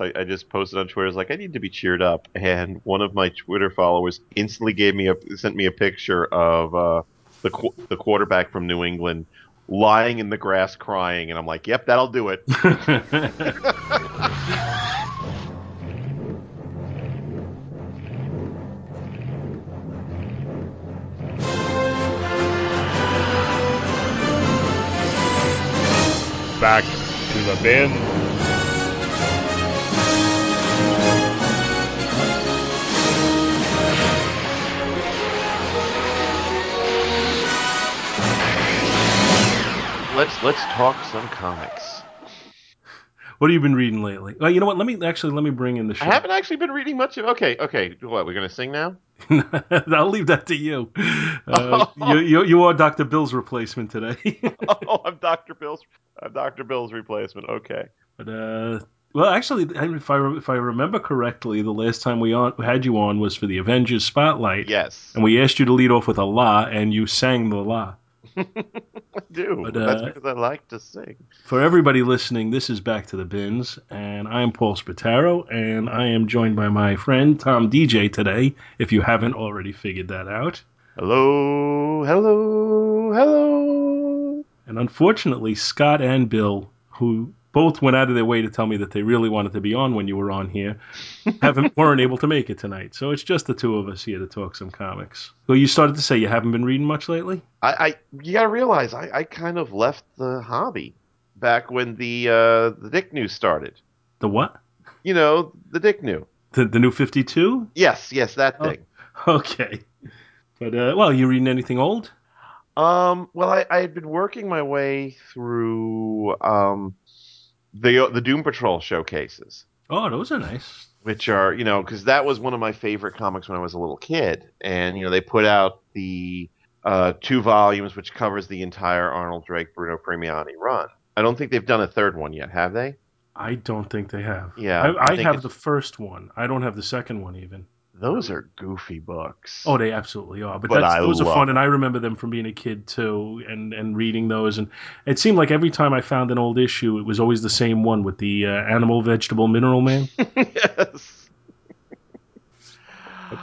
I, I just posted on Twitter. I was like, I need to be cheered up, and one of my Twitter followers instantly gave me a sent me a picture of uh, the qu- the quarterback from New England lying in the grass crying, and I'm like, Yep, that'll do it. Back to the bin. Let's let's talk some comics. what have you been reading lately? Well, you know what? Let me actually let me bring in the show. I haven't actually been reading much of. Okay, okay. What we're gonna sing now? I'll leave that to you. Uh, you, you. You are Dr. Bill's replacement today. oh, I'm Doctor Bill's. I'm Doctor Bill's replacement. Okay. but uh, well, actually, if I if I remember correctly, the last time we on had you on was for the Avengers Spotlight, Yes, and we asked you to lead off with a la, and you sang the la. I do. But, That's uh, because I like to sing. For everybody listening, this is Back to the Bins, and I am Paul Spataro, and I am joined by my friend Tom DJ today. If you haven't already figured that out. Hello, hello, hello. And unfortunately, Scott and Bill, who both went out of their way to tell me that they really wanted to be on when you were on here, haven't weren't able to make it tonight. So it's just the two of us here to talk some comics. Well, you started to say you haven't been reading much lately. I, I you gotta realize I, I kind of left the hobby back when the uh, the Dick News started. The what? You know, the Dick New. The, the new Fifty Two? Yes, yes, that Oh. thing. Okay. But uh, well, you reading anything old? Um, well, I, I had been working my way through um, the the Doom Patrol showcases, Oh, those are nice. which are you know because that was one of my favorite comics when I was a little kid, and you know they put out the uh, two volumes which covers the entire Arnold Drake Bruno Premiani run. I don't think they've done a third one yet, have they? I don't think they have. Yeah, I, I I have the first one. I don't have the second one even. Those are goofy books. Oh, they absolutely are. But, But those are fun, and I remember them from being a kid too, and and reading those. And it seemed like every time I found an old issue, it was always the same one with the uh, animal, vegetable, mineral man. yes.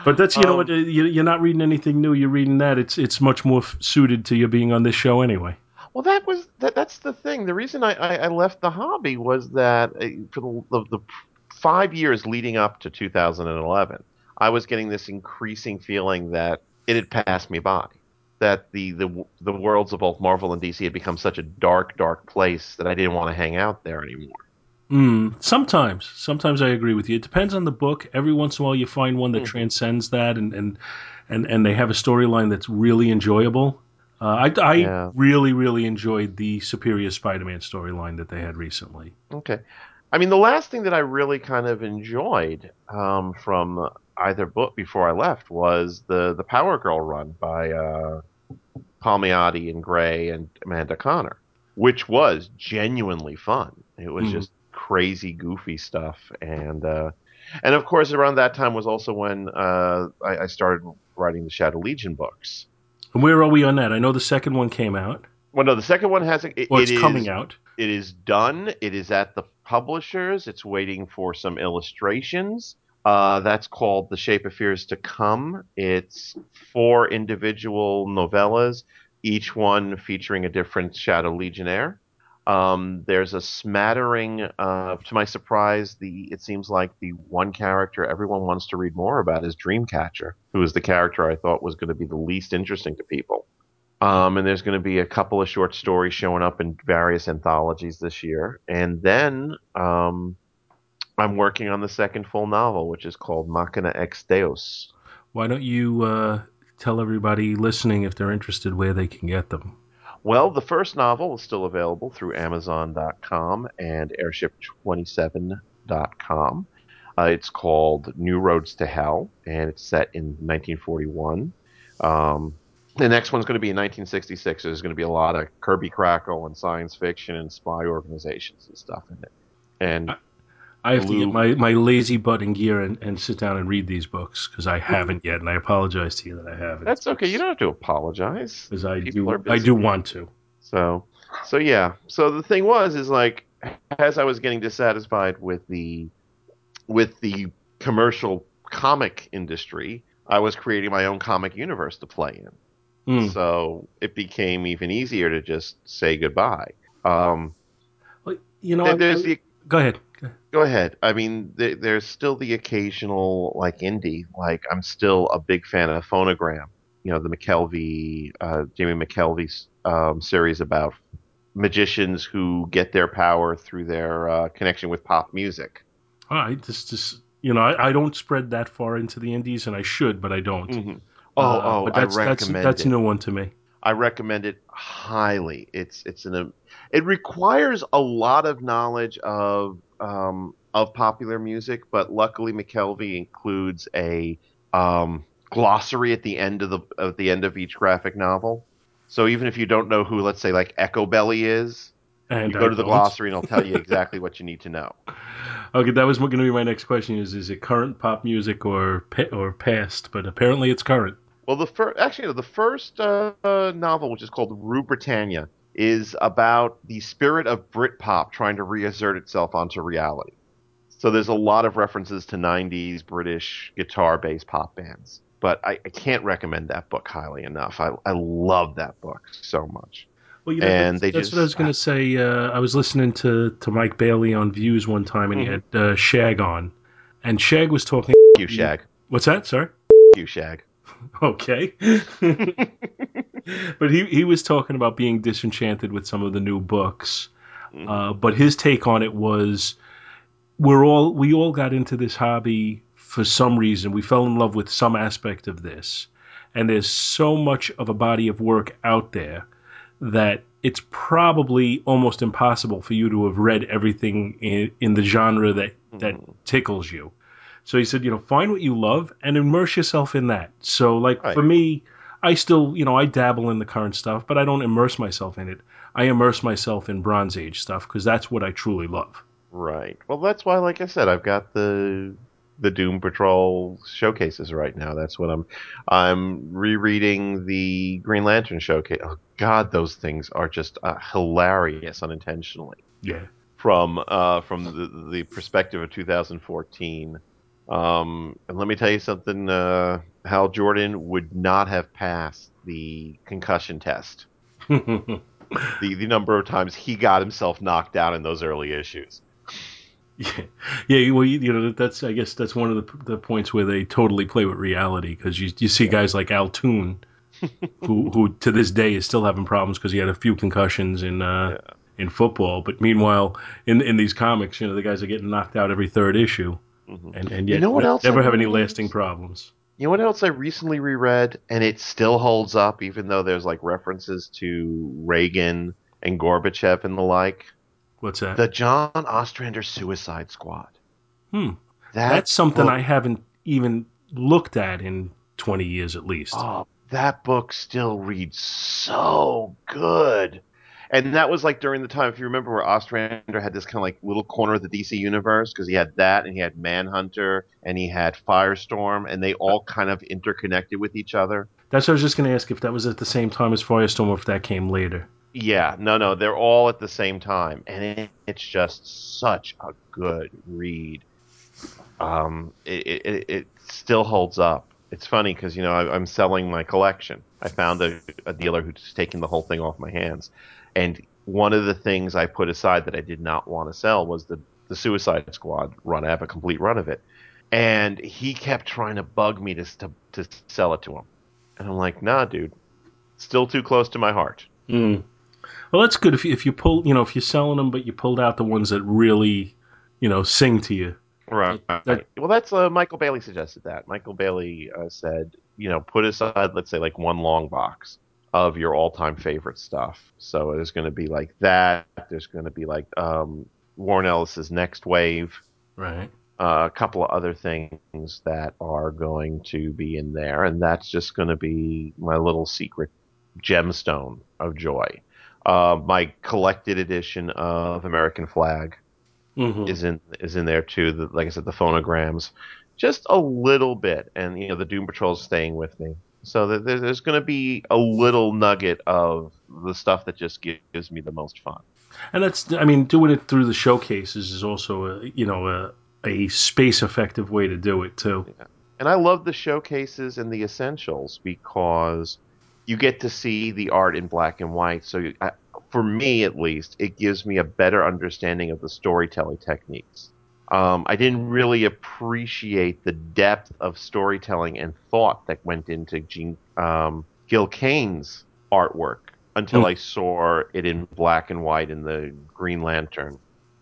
But that's you know Um, what uh, you, you're not reading anything new. You're reading that. It's it's much more suited to you being on this show anyway. Well, that was that. That's the thing. The reason I, I, I left the hobby was that uh, for the, the, the five years leading up to 2011, I was getting this increasing feeling that it had passed me by. That the, the the worlds of both Marvel and DC had become such a dark, dark place that I didn't want to hang out there anymore. Mm, sometimes, sometimes I agree with you. It depends on the book. Every once in a while, you find one that Mhm. transcends that, and and and and they have a storyline that's really enjoyable. Uh, I I Yeah. really really enjoyed the Superior Spider-Man storyline that they had recently. Okay. I mean, the last thing that I really kind of enjoyed um, from either book before I left was the the Power Girl run by uh, Palmiotti and Gray and Amanda Conner, which was genuinely fun. It was Mhm. just crazy, goofy stuff, and uh, and of course, around that time was also when uh, I, I started writing the Shadow Legion books. And where are we on that? I know the second one came out, Well, no, the second one hasn't. It, or it's it is- coming out. It is done. It is at the publishers. It's waiting for some illustrations. Uh, that's called The Shape of Fears to Come. It's four individual novellas, each one featuring a different Shadow Legionnaire. Um, there's a smattering. Uh, to my surprise, the it seems like the one character everyone wants to read more about is Dreamcatcher, who is the character I thought was going to be the least interesting to people. Um, and there's going to be a couple of short stories showing up in various anthologies this year. And then um, I'm working on the second full novel, which is called Machina Ex Deus. Why don't you uh, tell everybody listening if they're interested where they can get them? Well, the first novel is still available through Amazon.com and Airship27.com. Uh, it's called New Roads to Hell, and it's set in 1941. Um, the next one's going to be in 1966. There's going to be a lot of Kirby Crackle and science fiction and spy organizations and stuff in it. And I have to get my, my lazy butt in gear and, and sit down and read these books because I haven't yet, and I apologize to you that I haven't. that's okay. You don't have to apologize. because I people do I do want to. So, so yeah. So the thing was, is like, as I was getting dissatisfied with the with the commercial comic industry, I was creating my own comic universe to play in. Hmm. So it became even easier to just say goodbye. Um, Well, you know, I- there's I- the go ahead. Go ahead. I mean, th- there's still the occasional like indie. Like I'm still a big fan of Phonogram. You know, the McKelvie, uh, Jamie McKelvie's um, series about magicians who get their power through their uh, connection with pop music. All right, just, just you know, I, I don't spread that far into the indies, and I should, but I don't. Mhm. Oh, Uh, oh, but that's I that's recommend that's it. a new one to me. I recommend it highly. It's it's an it requires a lot of knowledge of um, of popular music, but luckily McKelvie includes a um, glossary at the end of the at the end of each graphic novel. So even if you don't know who, let's say, like Echobelly is, And you go to the don't. glossary and it'll tell you exactly what you need to know. Okay, that was going to be my next question: is is it current pop music or or past? But apparently, it's current. Well, the first, actually, the first uh, novel, which is called Rue Britannia, is about the spirit of Britpop trying to reassert itself onto reality. So there's a lot of references to 90s British guitar-based pop bands. But I, I can't recommend that book highly enough. I, I love that book so much. Well, you know, And that's, they that's just- what I was going to say. Uh, I was listening to, to Mike Bailey on Views one time, and he Mhm. had uh, Shag on, and Shag was talking. You Shag. What's that? Sorry. You Shag. Okay. but he he was talking about being disenchanted with some of the new books. Mhm. Uh, but his take on it was we're all we all got into this hobby for some reason. We fell in love with some aspect of this. And there's so much of a body of work out there that it's probably almost impossible for you to have read everything in, in the genre that, that Mhm. tickles you. So he said, you know, find what you love and immerse yourself in that. So, like, Right. for me, I still, you know, I dabble in the current stuff, but I don't immerse myself in it. I immerse myself in Bronze Age stuff because that's what I truly love. Right. Well, that's why, like I said, I've got the the Doom Patrol showcases right now. That's what I'm. I'm rereading the Green Lantern showcase. Oh God, those things are just uh, hilarious unintentionally. Yeah. From uh, from the, the perspective of 2014. Um, and let me tell you something. Uh, Hal Jordan would not have passed the concussion test. The the number of times he got himself knocked out in those early issues. Yeah, yeah. Well, you, you know, that's I guess that's one of the, the points where they totally play with reality because you you see guys like Al Toon, who who to this day is still having problems because he had a few concussions in uh, in football. But meanwhile, in in these comics, you know, the guys are getting knocked out every third issue, Mhm. and and You yet know what ne- else never I have any lasting problems. You know what else I recently reread, and it still holds up, even though there's like references to Reagan and Gorbachev and the like. What's that? The John Ostrander Suicide Squad. Hmm. That That's something book- I haven't even looked at in twenty years at least. Oh, that book still reads so good. And that was like during the time, if you remember, where Ostrander had this kind of like little corner of the DC universe because he had that and he had Manhunter and he had Firestorm and they all kind of interconnected with each other. That's what I was just going to ask if that was at the same time as Firestorm or if that came later. Yeah, no, no, they're all at the same time, and it, it's just such a good read. Um, it, it, it- it still holds up. It's funny because you know I, I'm selling my collection. I found a, a dealer who's taking the whole thing off my hands, and one of the things I put aside that I did not want to sell was the the Suicide Squad run. I have a complete run of it, and he kept trying to bug me to to, to sell it to him, and I'm like, nah, dude, still too close to my heart. Mm. Well, that's good if you, if you pull, you know, if you're selling them, but you pulled out the ones that really, you know, sing to you. Right. That- well, that's uh, Michael Bailey suggested that. Michael Bailey uh, said, you know, put aside, let's say, like one long box of your all-time favorite stuff. So there's going to be like that. There's going to be like um, Warren Ellis's Next Wave, Right. uh, a couple of other things that are going to be in there, and that's just going to be my little secret gemstone of joy. Uh, my collected edition of American Flag Mm-hmm. is in is in there too. The, like I said, the phonograms, just a little bit, and you know the Doom Patrol's staying with me. So there- there- there's going to be a little nugget of the stuff that just gives me the most fun. And that's, I mean, doing it through the showcases is also, a, you know, a, a space effective way to do it too. And I love the showcases and the essentials because you get to see the art in black and white. So, you, I, for me at least, it gives me a better understanding of the storytelling techniques. Um, I didn't really appreciate the depth of storytelling and thought that went into Gene, um, Gil Kane's artwork until Mm. I saw it in black and white in the Green Lantern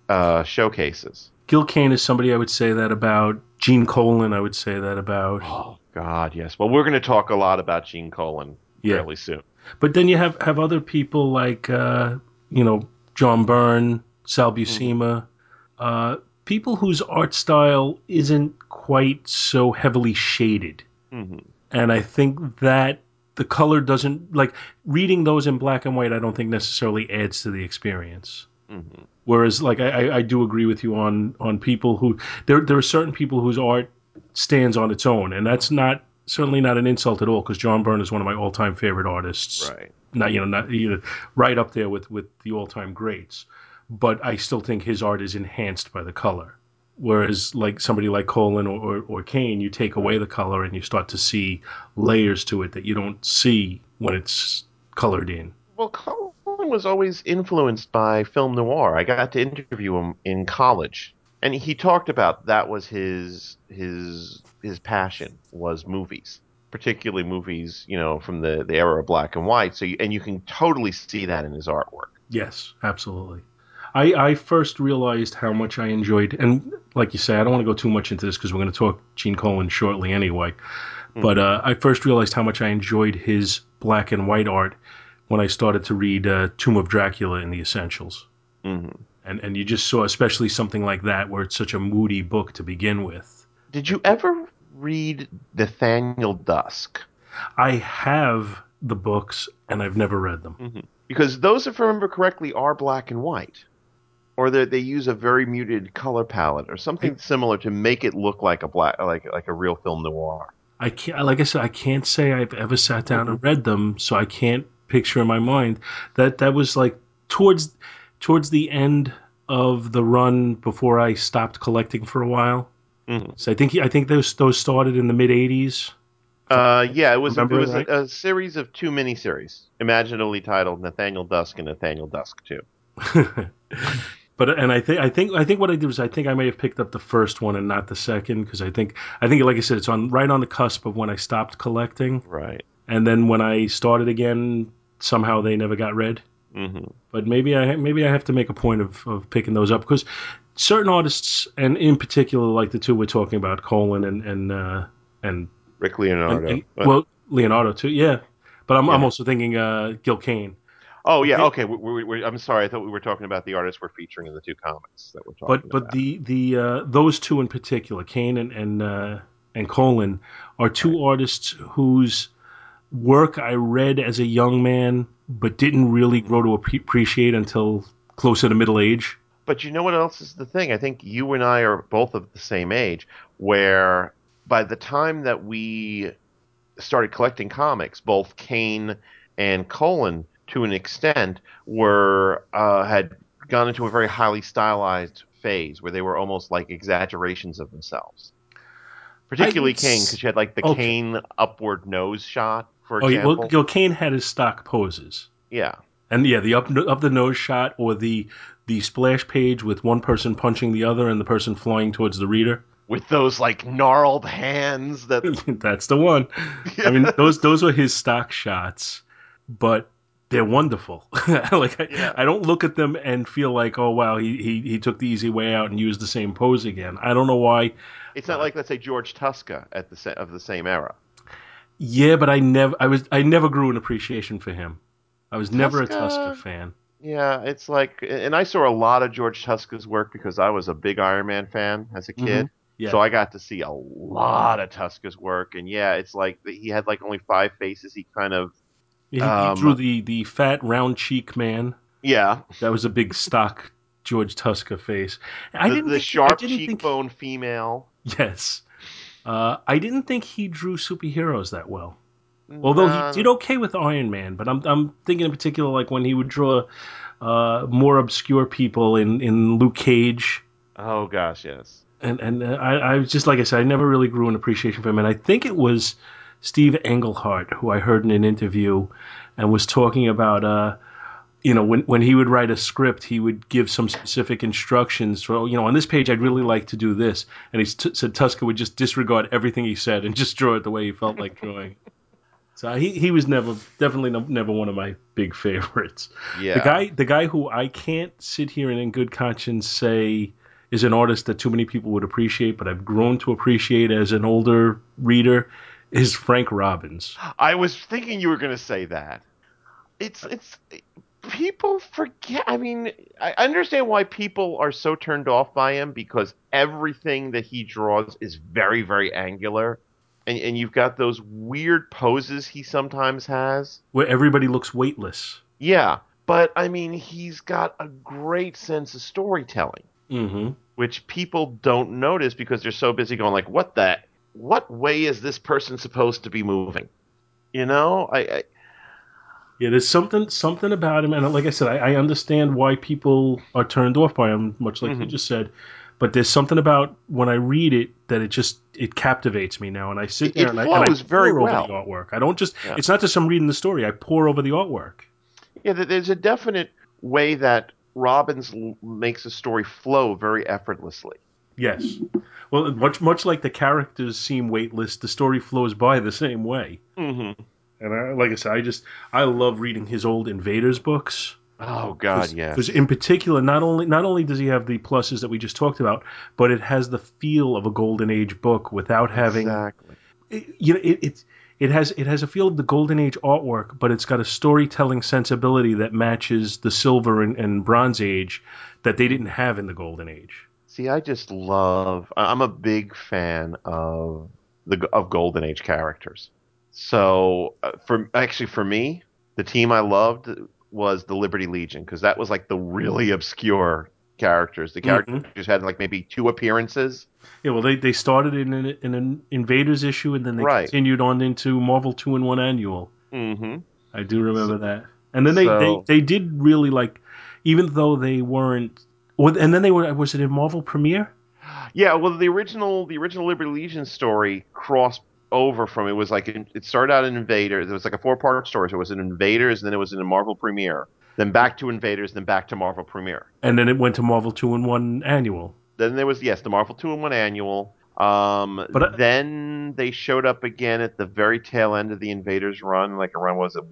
uh, showcases. Gil Kane is somebody I would say that about. Gene Colan, I would say that about. Oh God, yes. Well, we're going to talk a lot about Gene Colan Yeah. fairly soon. But then you have, have other people like, uh, you know, John Byrne, Sal Buscema, uh, people whose art style isn't quite so heavily shaded. hmm And I think that the color doesn't, like, reading those in black and white, I don't think necessarily adds to the experience. hmm Whereas, like, I, I- I do agree with you on on people who there there are certain people whose art stands on its own, and that's not certainly not an insult at all because John Byrne is one of my all time favorite artists. Right. Not you know not you know, right up there with with the all time greats, but I still think his art is enhanced by the color. Whereas, like somebody like Colan or, or, or Kane, you take away the color and you start to see layers to it that you don't see when it's colored in. Well, Colan was always influenced by film noir. I got to interview him in college, and he talked about that was his his his passion was movies, particularly movies you know from the the era of black and white. So you, and you can totally see that in his artwork. Yes, absolutely. I, I first realized how much I enjoyed, and like you say, I don't want to go too much into this because we're going to talk Gene Colan shortly anyway. But uh, I first realized how much I enjoyed his black and white art when I started to read uh, Tomb of Dracula in the Essentials. hmm And, and you just saw, especially something like that, where it's such a moody book to begin with. Did you ever read Nathaniel Dusk? I have the books, and I've never read them. Mm-hmm. Because those, if I remember correctly, are black and white. Or they they use a very muted color palette or something similar to make it look like a black like like a real film noir. I can't, like I said, I can't say I've ever sat down and mm-hmm. read them, so I can't picture in my mind that that was like towards towards the end of the run before I stopped collecting for a while. Mhm. So I think I think those those started in the mid '80s. Uh, yeah, it was a, it was a, a series of two miniseries, imaginatively titled Nathaniel Dusk and Nathaniel Dusk Two. but and I think I think I think what I did was I think I may have picked up the first one and not the second because I think I think like I said it's on right on the cusp of when I stopped collecting Right. and then when I started again somehow they never got read. hmm but maybe I maybe I have to make a point of, of picking those up because certain artists, and in particular, like the two we're talking about, Colan and and uh, and, Rick Leonardi. and- and- well Leonardi too, yeah. But I'm I'm also thinking uh, Gil Kane. oh yeah, okay. We, we, I'm sorry. I thought we were talking about the artists we're featuring in the two comics that we're talking But but about. the the uh, those two in particular, Kane and and uh, and Colan, are two artists whose work I read as a young man, but didn't really grow to appre- appreciate until closer to middle age. But you know what else is the thing? I think you and I are both of the same age, where by the time that we started collecting comics, both Kane and Colan, to an extent, were uh, had gone into a very highly stylized phase where they were almost like exaggerations of themselves. Particularly would Kane, because you had like the Okay. Kane upward nose shot, for Oh, yeah, example. well, Gil Kane had his stock poses. yeah. And yeah, the up up the nose shot or the the splash page with one person punching the other and the person flying towards the reader. With those like gnarled hands that That's the one. I mean, those those were his stock shots, but they're wonderful. like I, Yeah. I don't look at them and feel like, oh wow, he, he he took the easy way out and used the same pose again. I don't know why. It's not like let's say George Tuska at the of the same era. Yeah, but I never I was I never grew an appreciation for him. I was never a Tuska- Tuska fan. Yeah, it's like, and I saw a lot of George Tuska's work because I was a big Iron Man fan as a kid. Yeah. So I got to see a lot of Tuska's work, and yeah, it's like he had like only five faces. He kind of, He, he Um, drew the the fat round cheek man. yeah, That was a big stock George Tuska face. I the, didn't the think, sharp didn't think, cheekbone female. Yes. Uh, I didn't think he drew superheroes that well. Although he did okay with Iron Man, but I'm I'm thinking in particular like when he would draw uh, more obscure people in, in Luke Cage. Oh gosh, yes. and and uh, I, I was just like I said, I never really grew an appreciation for him, and I think it was Steve Englehart who I heard in an interview and was talking about. Uh, you know, when, when he would write a script, he would give some specific instructions. For, you know, on this page, I'd really like to do this. And he t- said Tuska would just disregard everything he said and just draw it the way he felt like drawing. So he, he was never definitely no, never one of my big favorites. Yeah. The guy the guy who I can't sit here and in good conscience say is an artist that too many people would appreciate, but I've grown to appreciate as an older reader is Frank Robbins. I was thinking you were going to say that. It's it's people forget. I mean, I understand why people are so turned off by him because everything that he draws is very very angular. And, and you've got those weird poses he sometimes has. Where everybody looks weightless. Yeah, but I mean, he's got a great sense of storytelling, Mm-hmm. which people don't notice because they're so busy going like, "What the? What way is this person supposed to be moving?" You know, I, I Yeah, there's something something about him, and like I said, I, I understand why people are turned off by him, much like you Mhm. just said. But there's something about when I read it that it just it captivates me now, and I sit there it and, I, and I very pour well. over the artwork. I don't just Yeah. it's not just I'm reading the story; I pour over the artwork. yeah, there's a definite way that Robbins l- makes a story flow very effortlessly. Yes. Well, much much like the characters seem weightless, the story flows by the same way. Mm-hmm. And I, like I said, I just I love reading his old Invaders books. Oh God, yes. Because in particular, not only not only does he have the pluses that we just talked about, but it has the feel of a golden age book without having exactly. it, you know it, it it has it has a feel of the golden age artwork, but it's got a storytelling sensibility that matches the silver and, and bronze age that they didn't have in the golden age. See, I just love. I'm a big fan of the of Golden Age characters. So, uh, for actually for me, the team I loved was the Liberty Legion because that was like the really obscure characters. The characters had like maybe two appearances. Yeah, well, they, they started in an, in an Invaders issue and then they Right. continued on into Marvel two in one annual. Mm-hmm. I do remember that. And then they, So- they, they did really like, even though they weren't. And then they were. Was it in Marvel Premiere? Yeah, well, the original the original Liberty Legion story crossed over from it was like it started out in Invaders. It was like a four part story. So it was in Invaders, and then it was in a Marvel Premiere, then back to Invaders, then back to Marvel Premiere. And then it went to Marvel two in one annual. Then there was yes, the Marvel two in one annual. Um, But I- then they showed up again at the very tail end of the Invaders run, like around what was it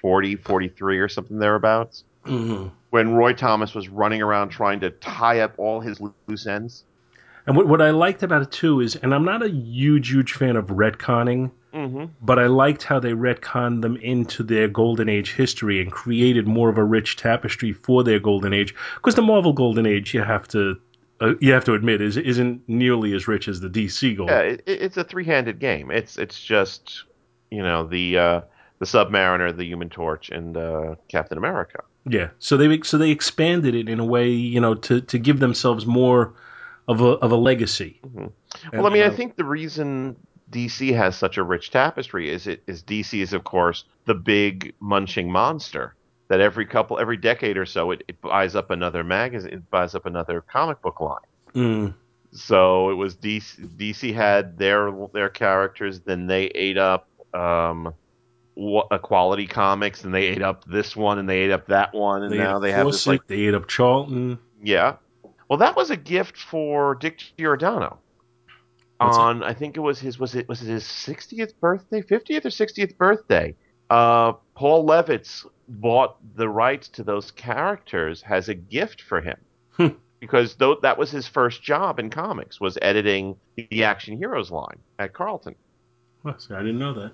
40, 43 or something thereabouts, Mm-hmm. when Roy Thomas was running around trying to tie up all his loose ends. And what, what I liked about it too is, and I'm not a huge, huge fan of retconning, Mm-hmm. but I liked how they retconned them into their Golden Age history and created more of a rich tapestry for their Golden Age. Because the Marvel Golden Age, you have to, uh, you have to admit, is isn't nearly as rich as the DC Golden. Yeah, it, it- it's a three-handed game. It's it's just you know the uh, the Submariner, the Human Torch, and uh, Captain America. Yeah. So they so they expanded it in a way, you know, to to give themselves more of a of a legacy. Mhm. And, Well, I mean, I think the reason DC has such a rich tapestry is it is DC is of course the big munching monster that every couple every decade or so it, it buys up another magazine, it buys up another comic book line. mm, So it was DC. DC had their their characters, then they ate up um, Quality Comics, and they ate up this one, and they ate up that one, and they now they have this like they ate up Charlton. yeah. Well, that was a gift for Dick Giordano. What's on I think it was his was it was it his 60th birthday, 50th or 60th birthday. Uh, Paul Levitz bought the rights to those characters as a gift for him. Hmm. Because though that was his first job in comics was editing the Action Heroes line at Charlton. Oh, see, I didn't know that.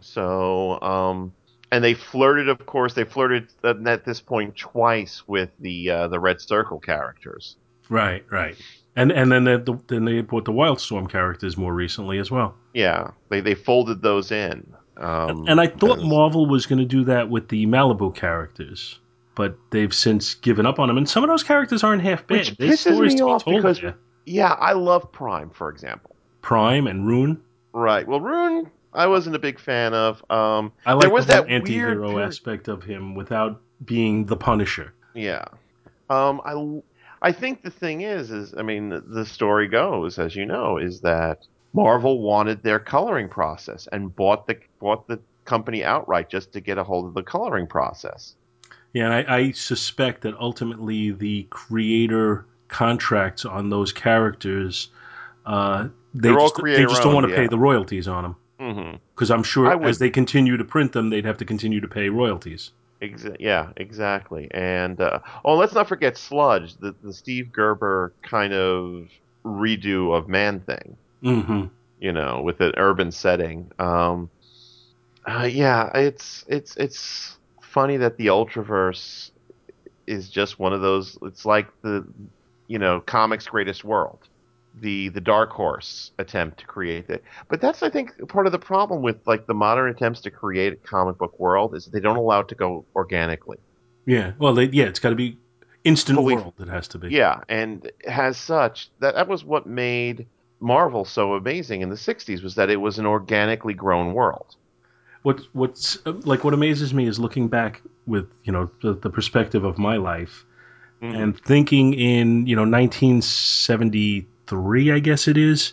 So, um, and they flirted, of course, they flirted at at this point twice with the uh, the Red Circle characters. Right, right. And and then they, the, then they brought the Wildstorm characters more recently as well. Yeah, they they folded those in. Um, and I thought Marvel was going to do that with the Malibu characters, but they've since given up on them. And some of those characters aren't half bad. Which There's pisses me to be off told because- there. Yeah, I love Prime, for example. Prime and Rune. Right. Well, Rune, I wasn't a big fan of. Um, I like There was the that anti-hero weird aspect of him without being the Punisher. yeah. Um, I I think the thing is, is I mean, the story goes, as you know, is that Marvel wanted their coloring process and bought the bought the company outright just to get a hold of the coloring process. Yeah, and I, I suspect that ultimately the creator contracts on those characters, uh, they They're all just, they just don't want to owned, pay the royalties on them. Because I'm sure as they continue to print them, they'd have to continue to pay royalties. Exa- yeah, exactly. And uh, oh, let's not forget Sludge, the the Steve Gerber kind of redo of Man Thing. hmm you know, with an urban setting. Um, uh, yeah, it's it's it's funny that the Ultraverse is just one of those. It's like the you know comics' greatest world, the the Dark Horse attempt to create it. But that's I think part of the problem with like the modern attempts to create a comic book world is they don't allow it to go organically. Yeah. Well, they, yeah, it's got to be instant Fully- world. It has to be. Yeah, and as such, that that was what made Marvel so amazing in the '60s was that it was an organically grown world. What what's like what amazes me is looking back with you know the, the perspective of my life Mhm. and thinking in you know 1973 I guess it is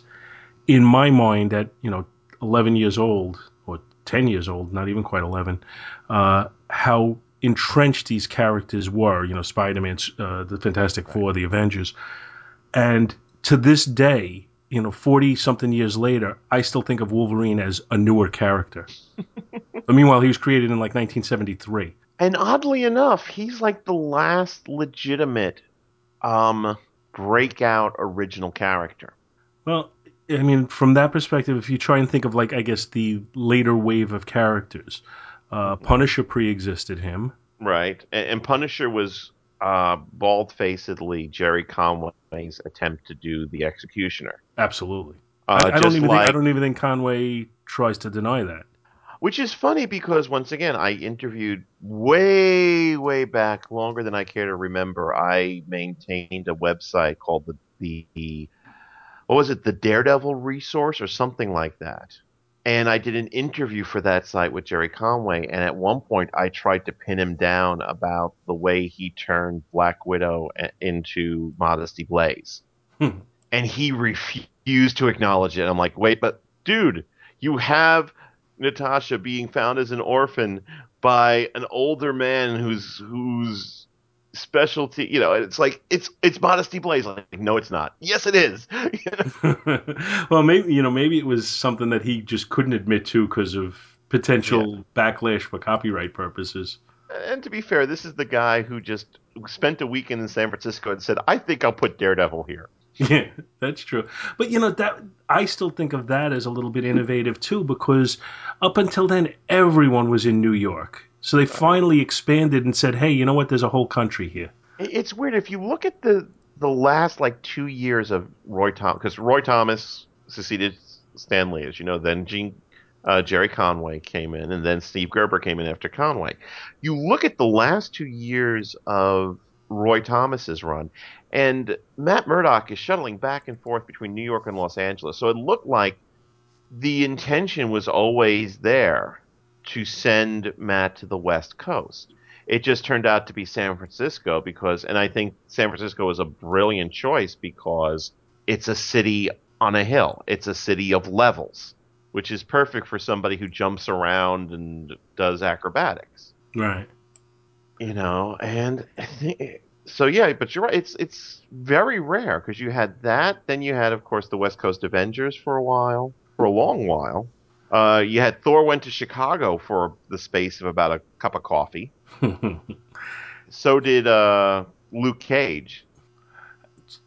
in my mind at you know 11 years old or 10 years old not even quite 11 uh, how entrenched these characters were you know Spider-Man uh, the Fantastic Four the Avengers. And to this day you know 40 something years later I still think of Wolverine as a newer character. But meanwhile he was created in like 1973 And oddly enough, he's like the last legitimate um breakout original character. Well, I mean, from that perspective, if you try and think of like, I guess the later wave of characters, uh, Punisher pre-existed him. Right. And, and Punisher was uh bald-facedly Gerry Conway's attempt to do the executioner. Absolutely. Uh, I, I don't even like, think I don't even think Conway tries to deny that. Which is funny because once again, I interviewed way, way back, longer than I care to remember. I maintained a website called the the what was it, the Daredevil Resource or something like that. And I did an interview for that site with Gerry Conway, and at one point I tried to pin him down about the way he turned Black Widow into Modesty Blaise. Hmm. And he refused to acknowledge it. I'm like, wait, but dude, you have Natasha being found as an orphan by an older man whose whose specialty, you know, it's like it's it's Modesty Blaise. Like, no, it's not. Yes, it is. Well, maybe you know, maybe it was something that he just couldn't admit to because of potential backlash for copyright purposes. and to be fair, this is the guy who just spent a weekend in San Francisco and said, "I think I'll put Daredevil here." Yeah, that's true. But you know that I still think of that as a little bit innovative too, because up until then everyone was in New York. So they finally expanded and said, "Hey, you know what? There's a whole country here." It's weird if you look at the the last like two years of Roy Thomas, because Roy Thomas succeeded Stan Lee, as you know. Then Gene, uh, Gerry Conway came in, and then Steve Gerber came in after Conway. You look at the last two years of Roy Thomas's run, and Matt Murdock is shuttling back and forth between New York and Los Angeles. So it looked like the intention was always there to send Matt to the West Coast. It just turned out to be San Francisco because, and I think San Francisco was a brilliant choice because it's a city on a hill. It's a city of levels, which is perfect for somebody who jumps around and does acrobatics. Right. You know, and I think- so yeah, but you're right. It's it's very rare because you had that, then you had, of course, the West Coast Avengers for a while, for a long while. Uh, you had Thor went to Chicago for the space of about a cup of coffee. So did uh, Luke Cage.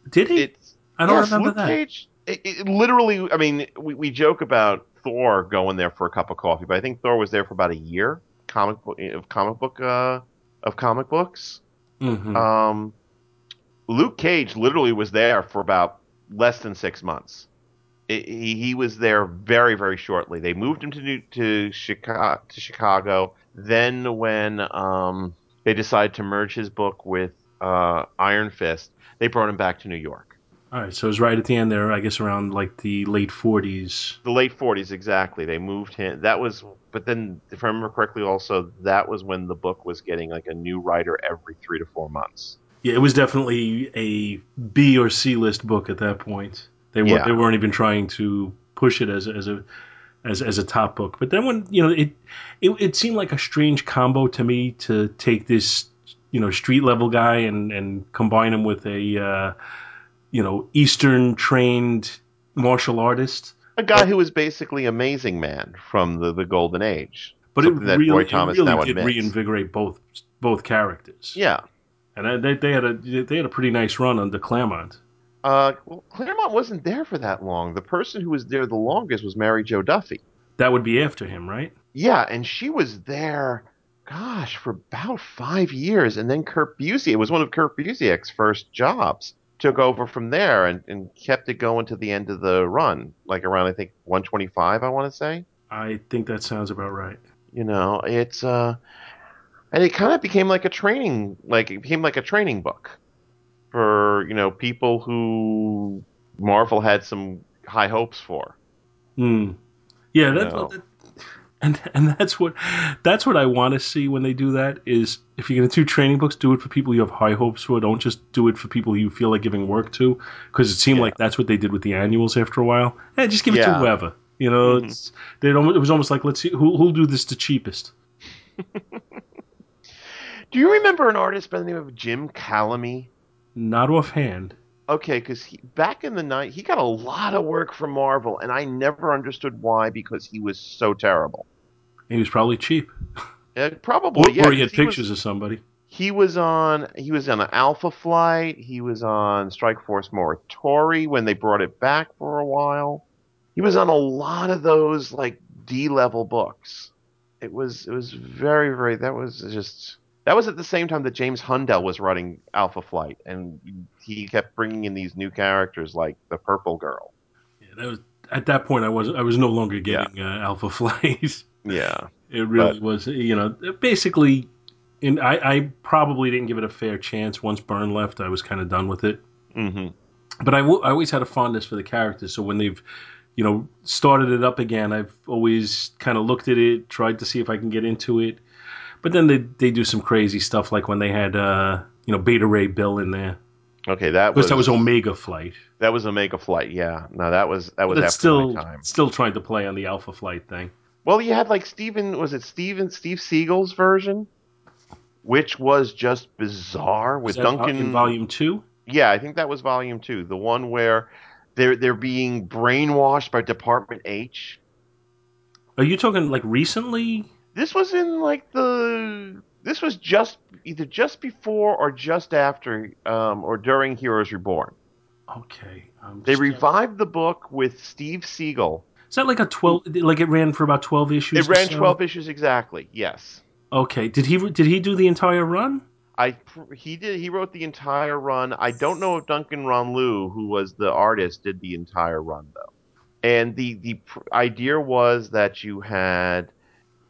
Did he? It's I don't yes, remember Luke that. Cage. It, it literally, I mean, we, we joke about Thor going there for a cup of coffee, but I think Thor was there for about a year. Comic book of comic book uh, of comic books. Mhm. Um, Luke Cage literally was there for about less than six months. I he, he was there very, very shortly. They moved him to New, to Chicago. To Chicago. Then, when um, they decided to merge his book with uh, Iron Fist, they brought him back to New York. All right, so it was right at the end there, I guess around like the late 40s. The late '40s, exactly. They moved him. That was, but then, if I remember correctly, also that was when the book was getting like a new writer every three to four months. Yeah, it was definitely a B or C list book at that point. They were Yeah. they weren't even trying to push it as a, as a as as a top book. But then when you know it, it it seemed like a strange combo to me to take this you know street level guy and and combine him with a uh, you know Eastern trained martial artist. A guy who was basically Amazing Man from the, the Golden Age. But it that really, Roy it really did admits. reinvigorate both both characters. Yeah. and they, they had a they had a pretty nice run under Claremont. Uh, well, Claremont wasn't there for that long. The person who was there the longest was Mary Jo Duffy. That would be after him, right? Yeah, and she was there, gosh, for about five years. And then Kurt Busiek, it was one of Kurt Busiek's first jobs, took over from there and, and kept it going to the end of the run, like around, I think, 125, I want to say. I think that sounds about right. You know, it's, uh, and it kind of became like a training, like, it became like a training book for, you know, people who Marvel had some high hopes for. Hmm. Yeah, that, that- and and that's what that's what I want to see when they do that is if you're gonna do training books, do it for people you have high hopes for. Don't just do it for people you feel like giving work to, because it seemed Yeah. like that's what they did with the annuals after a while. Yeah, just give it to whoever. You know, Mhm. it's they. It was almost like let's see who who'll do this the cheapest. Do you remember an artist by the name of Jim Calimee? Not offhand. Okay, because back in the night, he got a lot of work from Marvel, and I never understood why because he was so terrible. He was probably cheap, Uh, probably, or, yeah. or he had was- pictures of somebody. He was on. He was on Alpha Flight. He was on Strike Force Morituri when they brought it back for a while. He was on a lot of those like D level books. It was. It was very, very. That was just. That was at the same time that James Hudnall was running Alpha Flight, and he kept bringing in these new characters like the Purple Girl. Yeah, that was at that point. I was I was no longer getting uh, Alpha Flight. Yeah. It really was, you know, basically. And I, I probably didn't give it a fair chance. Once Byrne left, I was kind of done with it. hmm But I, w- I always had a fondness for the characters. So when they've, you know, started it up again, I've always kind of looked at it, tried to see if I can get into it. But then they they do some crazy stuff, like when they had, uh, you know, Beta Ray Bill in there. Okay, that was that was Omega Flight. that was Omega Flight. Yeah, no, that was that was after still my time. still trying to play on the Alpha Flight thing. Well, you had like Steven, was it Steven Steve Seagle's version, which was just bizarre Was with that Duncan. in Volume Two. yeah, I think that was Volume Two, the one where they're they're being brainwashed by Department H. Are you talking like recently? This was in like the this was just either just before or just after um, or during Heroes Reborn. Okay. I'm They just- revived the book with Steve Seagle. Is that like a twelve? Like it ran for about twelve issues. It or ran so? twelve issues exactly. Yes. Okay. Did he did he do the entire run? I he did he wrote the entire run. I don't know if Duncan Rouleau, who was the artist, did the entire run though. And the the pr- idea was that you had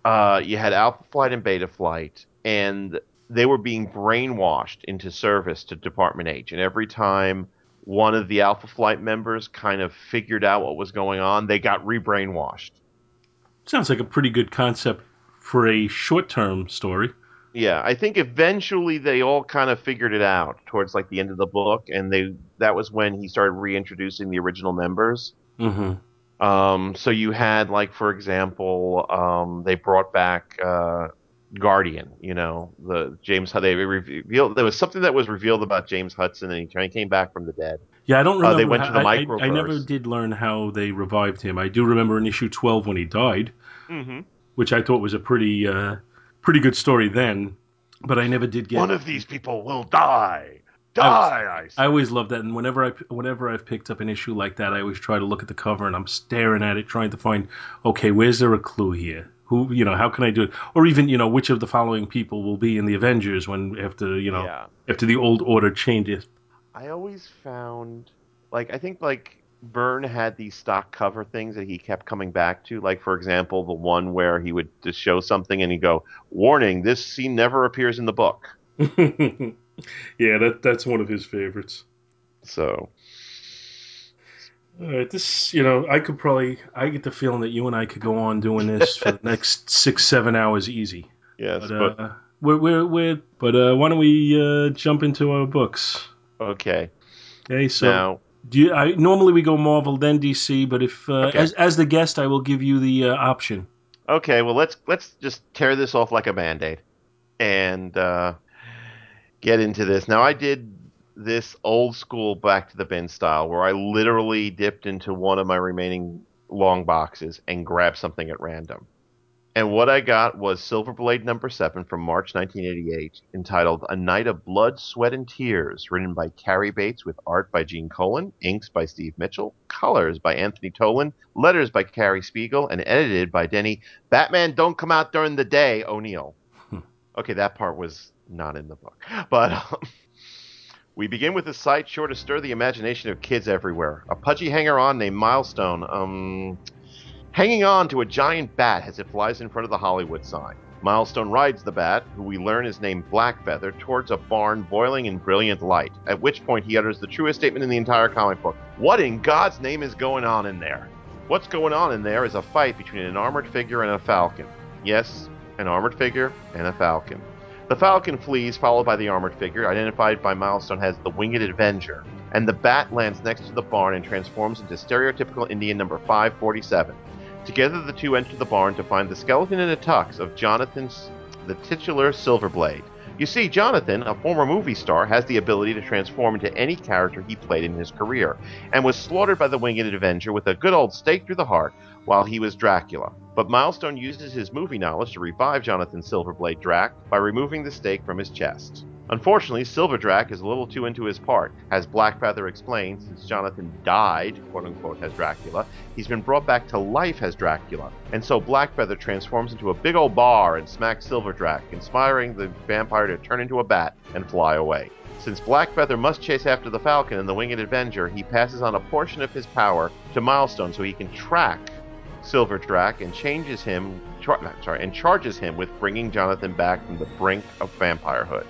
uh, you had Alpha Flight and Beta Flight, and they were being brainwashed into service to Department H. And every time one of the Alpha Flight members kind of figured out what was going on, they got re-brainwashed. Sounds like a pretty good concept for a short term story. Yeah, I think eventually they all kind of figured it out towards like the end of the book, and they that was when he started reintroducing the original members. Mm-hmm. Um, so you had like, for example, um, they brought back uh, Guardian. You know, the James they revealed there was something that was revealed about James Hudson, and he came back from the dead. Yeah, I don't Uh, remember. they went how- to the I, I, I never did learn how they revived him. I do remember in issue twelve when he died, Mm-hmm. which I thought was a pretty uh, pretty good story then. But I never did get. One of these people will die. I Die, I, say. I always love that, and whenever I whenever I've picked up an issue like that, I always try to look at the cover and I'm staring at it, trying to find, okay, where's there a clue here? Who, you know, how can I do it? Or even, you know, which of the following people will be in the Avengers when after, you know, yeah. after the old order changes. I always found like I think like Byrne had these stock cover things that he kept coming back to. Like for example, the one where he would just show something and he'd go, "Warning: This scene never appears in the book." yeah, that that's one of his favorites. So All right, this, you know, I could probably, I get the feeling that you and I could go on doing this for the next six, seven hours easy. yes, But, but, uh, we're we're, we're but uh, why don't we uh, jump into our books? Okay. Okay, so now, do you, I normally we go Marvel then DC, but if uh, Okay. as as the guest, I will give you the uh, option. okay, well let's let's just tear this off like a band-aid and uh, get into this. Now I did this old school back to the bin style where I literally dipped into one of my remaining long boxes and grabbed something at random. And what I got was Silverblade number 7 from March 1988 entitled A Night of Blood, Sweat and Tears, written by Cary Bates with art by Gene Colan, inks by Steve Mitchell, colors by Anthony Tollin, letters by Carrie Spiegle and edited by Denny Batman Don't Come Out During the Day O'Neil. Hmm. Okay, that part was not in the book. But um, we begin with a sight sure to stir the imagination of kids everywhere. A pudgy hanger on named Milestone, um, hanging on to a giant bat as it flies in front of the Hollywood sign. Milestone rides the bat, who we learn is named Blackfeather, towards a barn boiling in brilliant light, at which point he utters the truest statement in the entire comic book. What in God's name is going on in there? What's going on in there is a fight between an armored figure and a falcon. Yes, an armored figure and a falcon. The falcon flees, followed by the armored figure, identified by Milestone as the Winged Avenger, and the bat lands next to the barn and transforms into stereotypical Indian number 547. Together, the two enter the barn to find the skeleton in a tux of Jonathan's, the titular Silverblade. You see, Jonathan, a former movie star, has the ability to transform into any character he played in his career, and was slaughtered by the Winged Avenger with a good old stake through the heart while he was Dracula. But Milestone uses his movie knowledge to revive Jonathan Silverblade Drac by removing the stake from his chest. Unfortunately, Silver Drac is a little too into his part. As Blackfeather explains, since Jonathan died, quote unquote, as Dracula, he's been brought back to life as Dracula. And so Blackfeather transforms into a big old bar and smacks Silver Drac, inspiring the vampire to turn into a bat and fly away. Since Blackfeather must chase after the Falcon and the Winged Avenger, he passes on a portion of his power to Milestone so he can track Silver Drac and changes him, sorry, and charges him with bringing Jonathan back from the brink of vampirehood.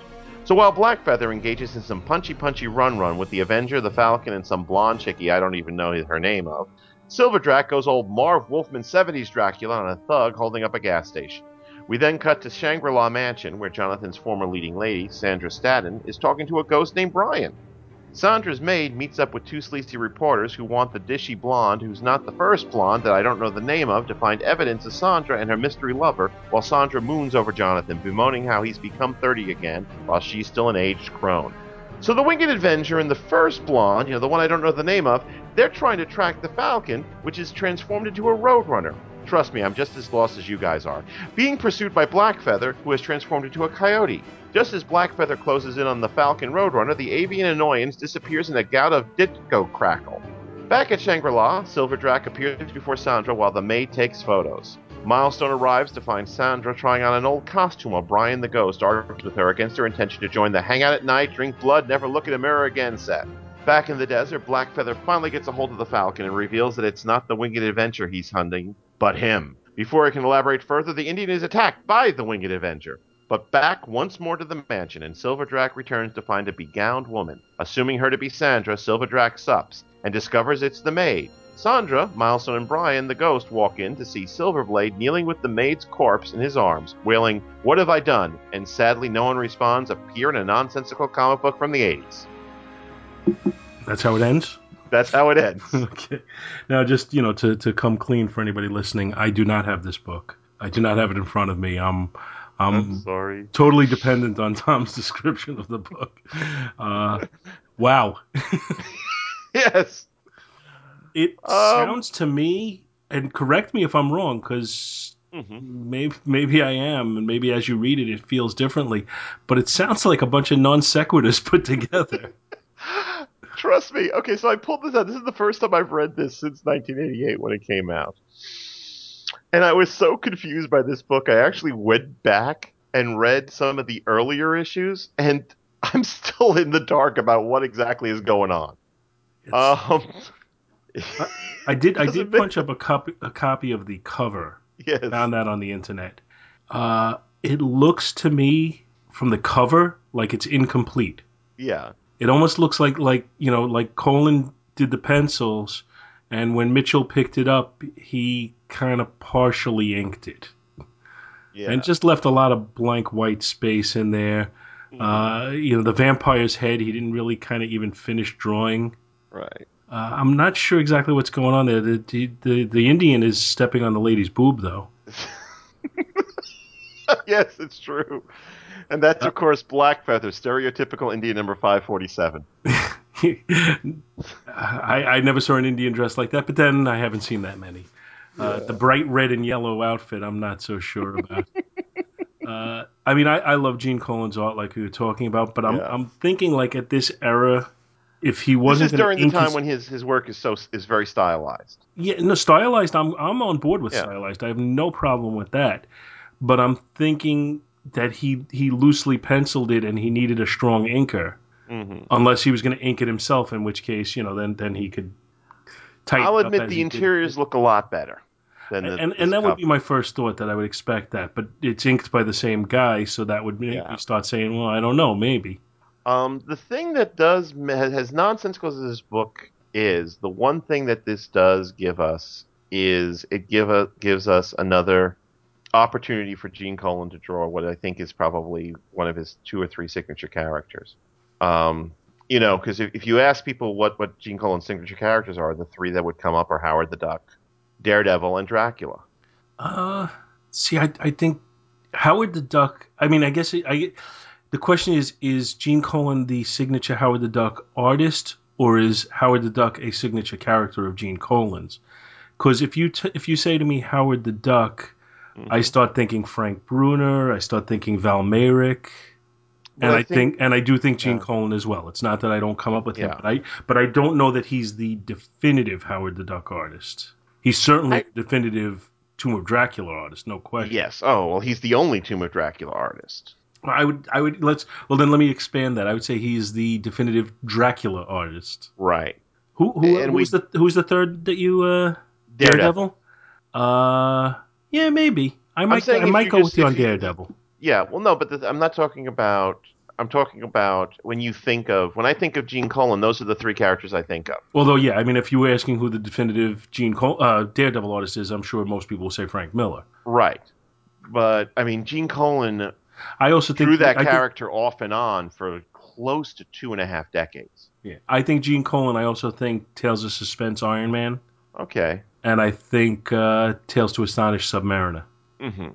So while Blackfeather engages in some punchy punchy run run with the Avenger, the Falcon, and some blonde chickie I don't even know her name of, Silver Drac goes old Marv Wolfman 70s Dracula on a thug holding up a gas station. We then cut to Shangri La Mansion, where Jonathan's former leading lady, Sandra Staten, is talking to a ghost named Brian. Sandra's maid meets up with two sleazy reporters who want the dishy blonde, who's not the first blonde that I don't know the name of, to find evidence of Sandra and her mystery lover, while Sandra moons over Jonathan, bemoaning how he's become 30 again, while she's still an aged crone. So the Winged Avenger and the first blonde, you know, the one I don't know the name of, they're trying to track the Falcon, which is transformed into a Roadrunner. Trust me, I'm just as lost as you guys are. Being pursued by Blackfeather, who has transformed into a coyote. Just as Blackfeather closes in on the Falcon Roadrunner, the avian annoyance disappears in a gout of disco crackle. Back at Shangri-La, Silver Drac appears before Sandra while the maid takes photos. Milestone arrives to find Sandra trying on an old costume while Brian the Ghost argues with her against her intention to join the hang out at night, drink blood, never look in a mirror again set. Back in the desert, Blackfeather finally gets a hold of the Falcon and reveals that it's not the Winged adventure he's hunting, but him. Before I can elaborate further, the Indian is attacked by the Winged Avenger. But back once more to the mansion, and Silver Drac returns to find a begowned woman. Assuming her to be Sandra, Silver Drac sups and discovers it's the maid. Sandra, Milestone, and Brian, the ghost, walk in to see Silverblade kneeling with the maid's corpse in his arms, wailing, What have I done? And sadly, no one responds, appear in a nonsensical comic book from the 80s. That's how it ends. That's how it ends. okay. Now, just you know, to to come clean for anybody listening, I do not have this book. I do not have it in front of me. I'm I'm I'm sorry. totally dependent on Tom's description of the book. Uh, wow. Yes. It Um, sounds to me, and correct me if I'm wrong, because hmm maybe maybe I am, and maybe as you read it, it feels differently. But it sounds like a bunch of non sequiturs put together. Trust me. Okay, so I pulled this out. This is the first time I've read this since 1988 when it came out. And I was so confused by this book, I actually went back and read some of the earlier issues, and I'm still in the dark about what exactly is going on. Um, I did I did make- punch up a copy a copy of the cover. yes. Found that on the internet. Uh, it looks to me from the cover like it's incomplete. Yeah. It almost looks like like you know like Colan did the pencils, and when Mitchell picked it up, he kind of partially inked it. Yeah. and just left a lot of blank white space in there. Mhm. Uh, you know, the vampire's head, he didn't really kind of even finish drawing. right. Uh, I'm not sure exactly what's going on there. The, the, the, the Indian is stepping on the lady's boob, though. yes, it's true. And that's of course Blackfeather, stereotypical Indian number five forty seven. I, I never saw an Indian dressed like that, but then I haven't seen that many. Uh, the bright red and yellow outfit, I'm not so sure about. uh, I mean, I, I love Gene Colan's art, like we were talking about, but I'm Yeah. I'm thinking like at this era, if he wasn't is during the time his- when his, his work is so is very stylized. Yeah, no, stylized. I'm I'm on board with Yeah. stylized. I have no problem with that. But I'm thinking that he he loosely penciled it and he needed a strong inker, hmm unless he was going to ink it himself. In which case, you know, then then he could. Tighten I'll admit the he did. interiors look a lot better than the and and that would be my first thought that I would expect that, but it's inked by the same guy, so that would make Yeah. me start saying, well, I don't know, maybe. Um, the thing that does has, has nonsensical as this book is the one thing that this does give us is it give a, gives us another opportunity for Gene Colan to draw what I think is probably one of his two or three signature characters. Um, you know, because if, if you ask people what what Gene Colan's signature characters are, the three that would come up are Howard the Duck, Daredevil, and Dracula. Uh, see, I I think Howard the Duck. I mean, I guess it, I. The question is: Is Gene Colan the signature Howard the Duck artist, or is Howard the Duck a signature character of Gene Colan's? Because if you t- if you say to me Howard the Duck, I Mhm. start thinking Frank Brunner. I start thinking Val Mayerik. But and I I think, and I do think Gene Yeah. Colan as well. It's not that I don't come up with him, but I but I don't know that he's the definitive Howard the Duck artist. He's certainly I- definitive Tomb of Dracula artist, no question. Yes. Oh well, he's the only Tomb of Dracula artist. I would I would let's well then let me expand that. I would say he's the definitive Dracula artist. Right. Who who who's we- the who's the third that you uh Daredevil. Uh yeah, maybe. I might I might go just- with you on you- Daredevil. Yeah, well, no, but the, I'm not talking about. I'm talking about when you think of when I think of Gene Colan. Those are the three characters I think of. Although, yeah, I mean, if you were asking who the definitive Gene Col- uh, Daredevil artist is, I'm sure most people will say Frank Miller. Right. But I mean, Gene Colan I also think drew that I think- character off and on for close to two and a half decades. yeah, I think Gene Colan. I also think Tales of Suspense, Iron Man, Okay. And I think uh, Tales to Astonish Submariner. hmm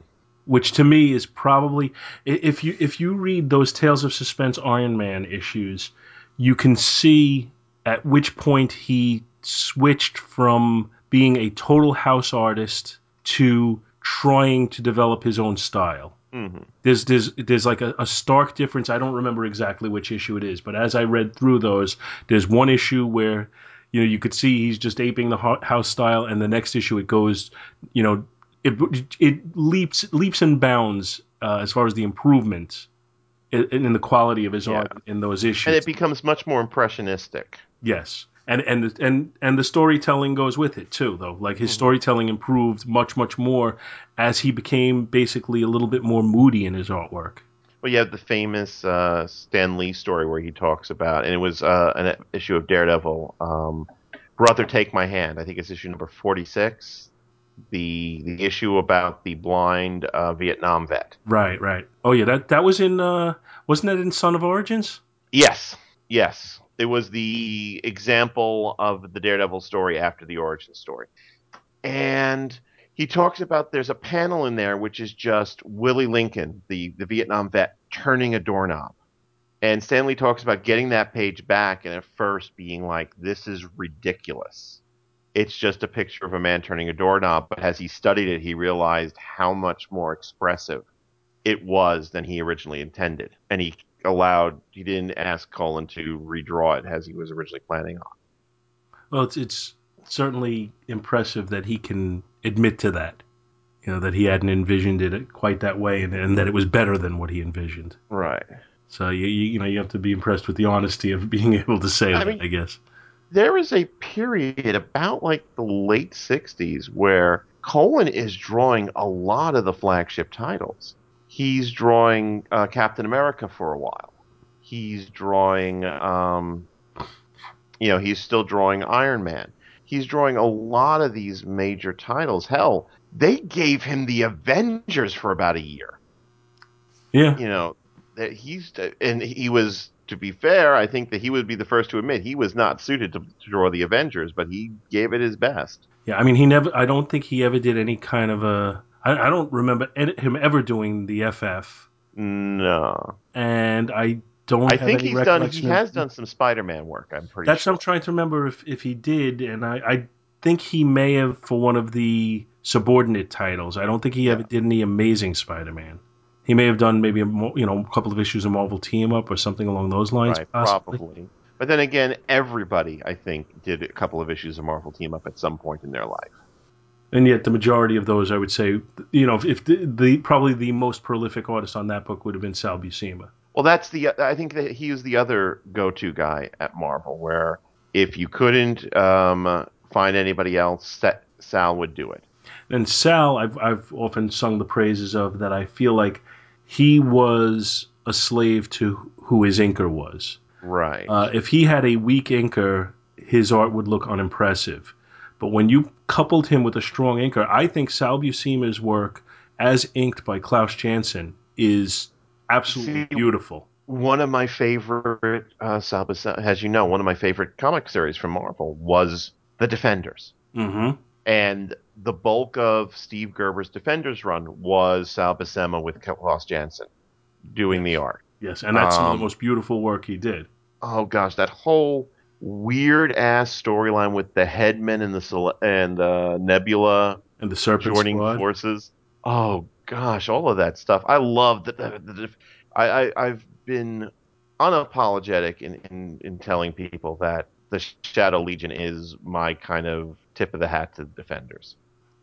which to me is probably if you if you read those Tales of Suspense Iron Man issues, you can see at which point he switched from being a total house artist to trying to develop his own style. hmm There's there's there's like a, a stark difference. I don't remember exactly which issue it is, but as I read through those, there's one issue where you know you could see he's just aping the house style, and the next issue it goes, you know, it it leaps leaps and bounds uh, as far as the improvement in, in the quality of his Yeah. art in those issues. And it becomes much more impressionistic. Yes, and and and and the storytelling goes with it too, though. Like his Mhm. storytelling improved much much more as he became basically a little bit more moody in his artwork. Well, you have the famous uh, Stan Lee story where he talks about, and it was uh, an issue of Daredevil, um, "Brother, Take My Hand." I think it's issue number forty-six. The the issue about the blind uh, Vietnam vet. Right, right. Oh yeah, that that was in uh wasn't that in Son of Origins? Yes, yes. It was the example of the Daredevil story after the origin story. And he talks about there's a panel in there which is just Willie Lincoln, the, the Vietnam vet, turning a doorknob. And Stan Lee talks about getting that page back and at first being like, this is ridiculous. It's just a picture of a man turning a doorknob. But as he studied it, he realized how much more expressive it was than he originally intended. And he allowed, he didn't ask Colan to redraw it as he was originally planning on. Well, it's it's certainly impressive that he can admit to that. You know that he hadn't envisioned it quite that way, and, and that it was better than what he envisioned. Right. So you you, you know you have to be impressed with the honesty of being able to say I that. mean- I guess. There is a period about like the late 60s where Colan is drawing a lot of the flagship titles. He's drawing uh, Captain America for a while. He's drawing, um, you know, he's still drawing Iron Man. He's drawing a lot of these major titles. Hell, they gave him the Avengers for about a year. Yeah. You know, that he's and he was to be fair, I think that he would be the first to admit he was not suited to, to draw the Avengers, but he gave it his best. Yeah, I mean, he never. I don't think he ever did any kind of a. I, I don't remember him ever doing the FF, No, and I don't. I think he's done. He has done some Spider-Man work. I'm pretty. That's sure. what I'm trying to remember if if he did, and I I think he may have for one of the subordinate titles. I don't think he ever did any Amazing Spider-Man. He may have done maybe a you know a couple of issues of Marvel Team Up or something along those lines. right, possibly. probably. But then again, everybody I think did a couple of issues of Marvel Team Up at some point in their life. And yet, the majority of those, I would say, you know, if, if the, the probably the most prolific artist on that book would have been Sal Buscema. Well, that's the. I think that he was the other go-to guy at Marvel, where if you couldn't um, find anybody else, Sal would do it. And Sal, I've I've often sung the praises of that. I feel like he was a slave to who his inker was. Right. Uh, if he had a weak inker, his art would look unimpressive. But when you coupled him with a strong inker, I think Sal Buscema's work, as inked by Klaus Janson, is absolutely See, beautiful. one of my favorite, uh, Buscema, as you know, one of my favorite comic series from Marvel was The Defenders. Mm-hmm. And the bulk of Steve Gerber's Defenders run was Sal Buscema with Klaus Janson doing the art. Yes, and that's some of Um, the most beautiful work he did. Oh gosh, that whole weird ass storyline with the Headmen and the and uh, Nebula And the Serpent joining Squad. forces. Oh gosh, all of that stuff. I love that. The, the, I, I I've been unapologetic in, in in telling people that the Shadow Legion is my kind of tip of the hat to the Defenders.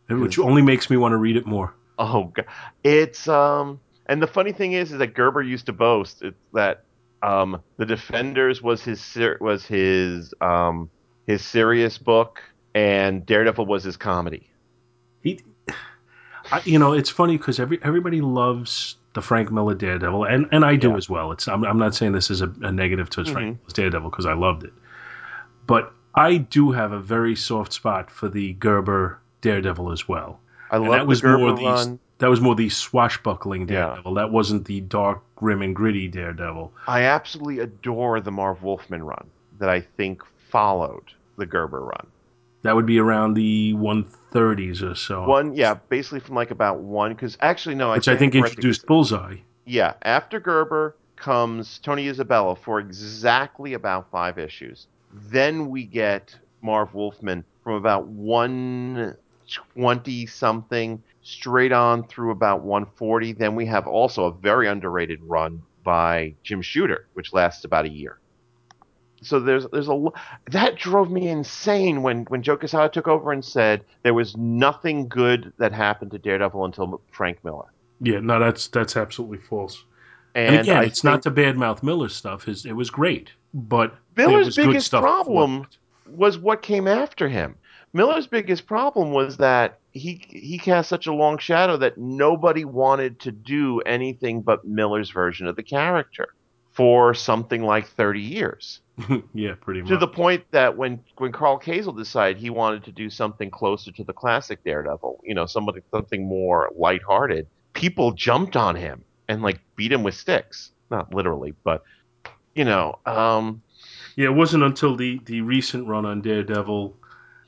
which only makes me want to read it more. Oh, God. it's um, and the funny thing is, is that Gerber used to boast that um, the Defenders was his was his um his serious book, and Daredevil was his comedy. He, I, you know, it's funny because every everybody loves the Frank Miller Daredevil, and, and I do Yeah. as well. It's I'm, I'm not saying this is a, a negative to Frank mm-hmm. Miller's Daredevil because I loved it, but I do have a very soft spot for the Gerber Daredevil as well. I And love that was the Gerber more the run. that was more the swashbuckling Yeah. Daredevil. That wasn't the dark, grim, and gritty Daredevil. I absolutely adore the Marv Wolfman run that I think followed the Gerber run. That would be around the 130s or so, One, yeah, basically from like about one, because actually no, which I stand think introduced Bullseye. Yeah, after Gerber comes Tony Isabella for exactly about five issues. Then we get Marv Wolfman from about 120 something straight on through about 140. Then we have also a very underrated run by Jim Shooter, which lasts about a year. So there's there's a that drove me insane when when Joe Quesada took over and said there was nothing good that happened to Daredevil until Frank Miller. Yeah, no, that's that's absolutely false. And, And, again, I it's not to badmouth Miller's stuff. His it was great, but Miller's there was good biggest problem was what came after him. Miller's biggest problem was that he he cast such a long shadow that nobody wanted to do anything but Miller's version of the character for something like 30 years. yeah, pretty much. To the point that when when Karl Kesel decided he wanted to do something closer to the classic Daredevil, you know, somebody something more lighthearted, people jumped on him and like beat him with sticks. Not literally, but you know, um yeah, it wasn't until the the recent run on Daredevil,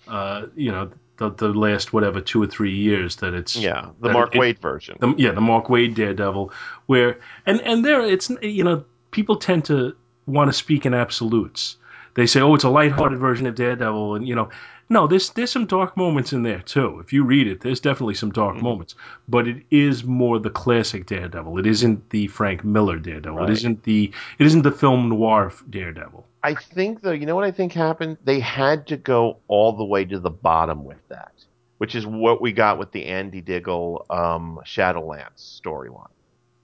uh, you know, the the last whatever two or three years that it's yeah, the Mark it- Waid version. the, yeah, the Mark Waid Daredevil, where and and there it's you know people tend to want to speak in absolutes. They say, oh, it's a lighthearted version of Daredevil, and you know, no, there's there's some dark moments in there too. If you read it, there's definitely some dark Mhm. moments, but it is more the classic Daredevil. It isn't the Frank Miller Daredevil. Right. It isn't the it isn't the film noir Daredevil. I think though, you know what I think happened? They had to go all the way to the bottom with that, which is what we got with the Andy Diggle um, Shadowlands storyline.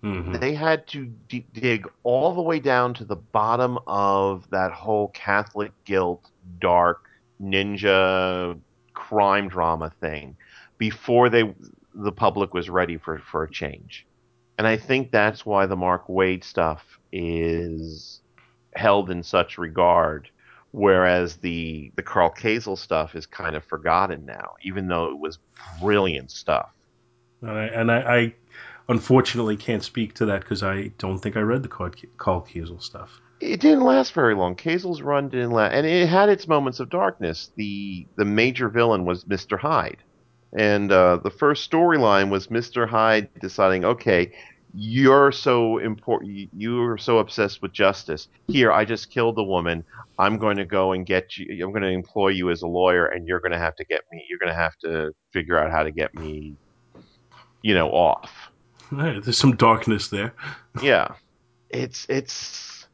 Hmm They had to d- dig all the way down to the bottom of that whole Catholic guilt, dark ninja crime drama thing before they the public was ready for for a change. And I think that's why the Mark Waid stuff is held in such regard Whereas the the Karl Kesel stuff is kind of forgotten now, even though it was brilliant stuff. And I, and I, I unfortunately can't speak to that because I don't think I read the Karl Kesel stuff. It didn't last very long. Kesel's run didn't last, and it had its moments of darkness. the The major villain was Mister Hyde, and uh, the first storyline was Mister Hyde deciding, okay, you're so important, you're so obsessed with justice. Here, I just killed a woman. I'm going to go and get you. I'm going to employ you as a lawyer, and you're going to have to get me. You're going to have to figure out how to get me, you know, off. Right, there's some darkness there. yeah, it's it's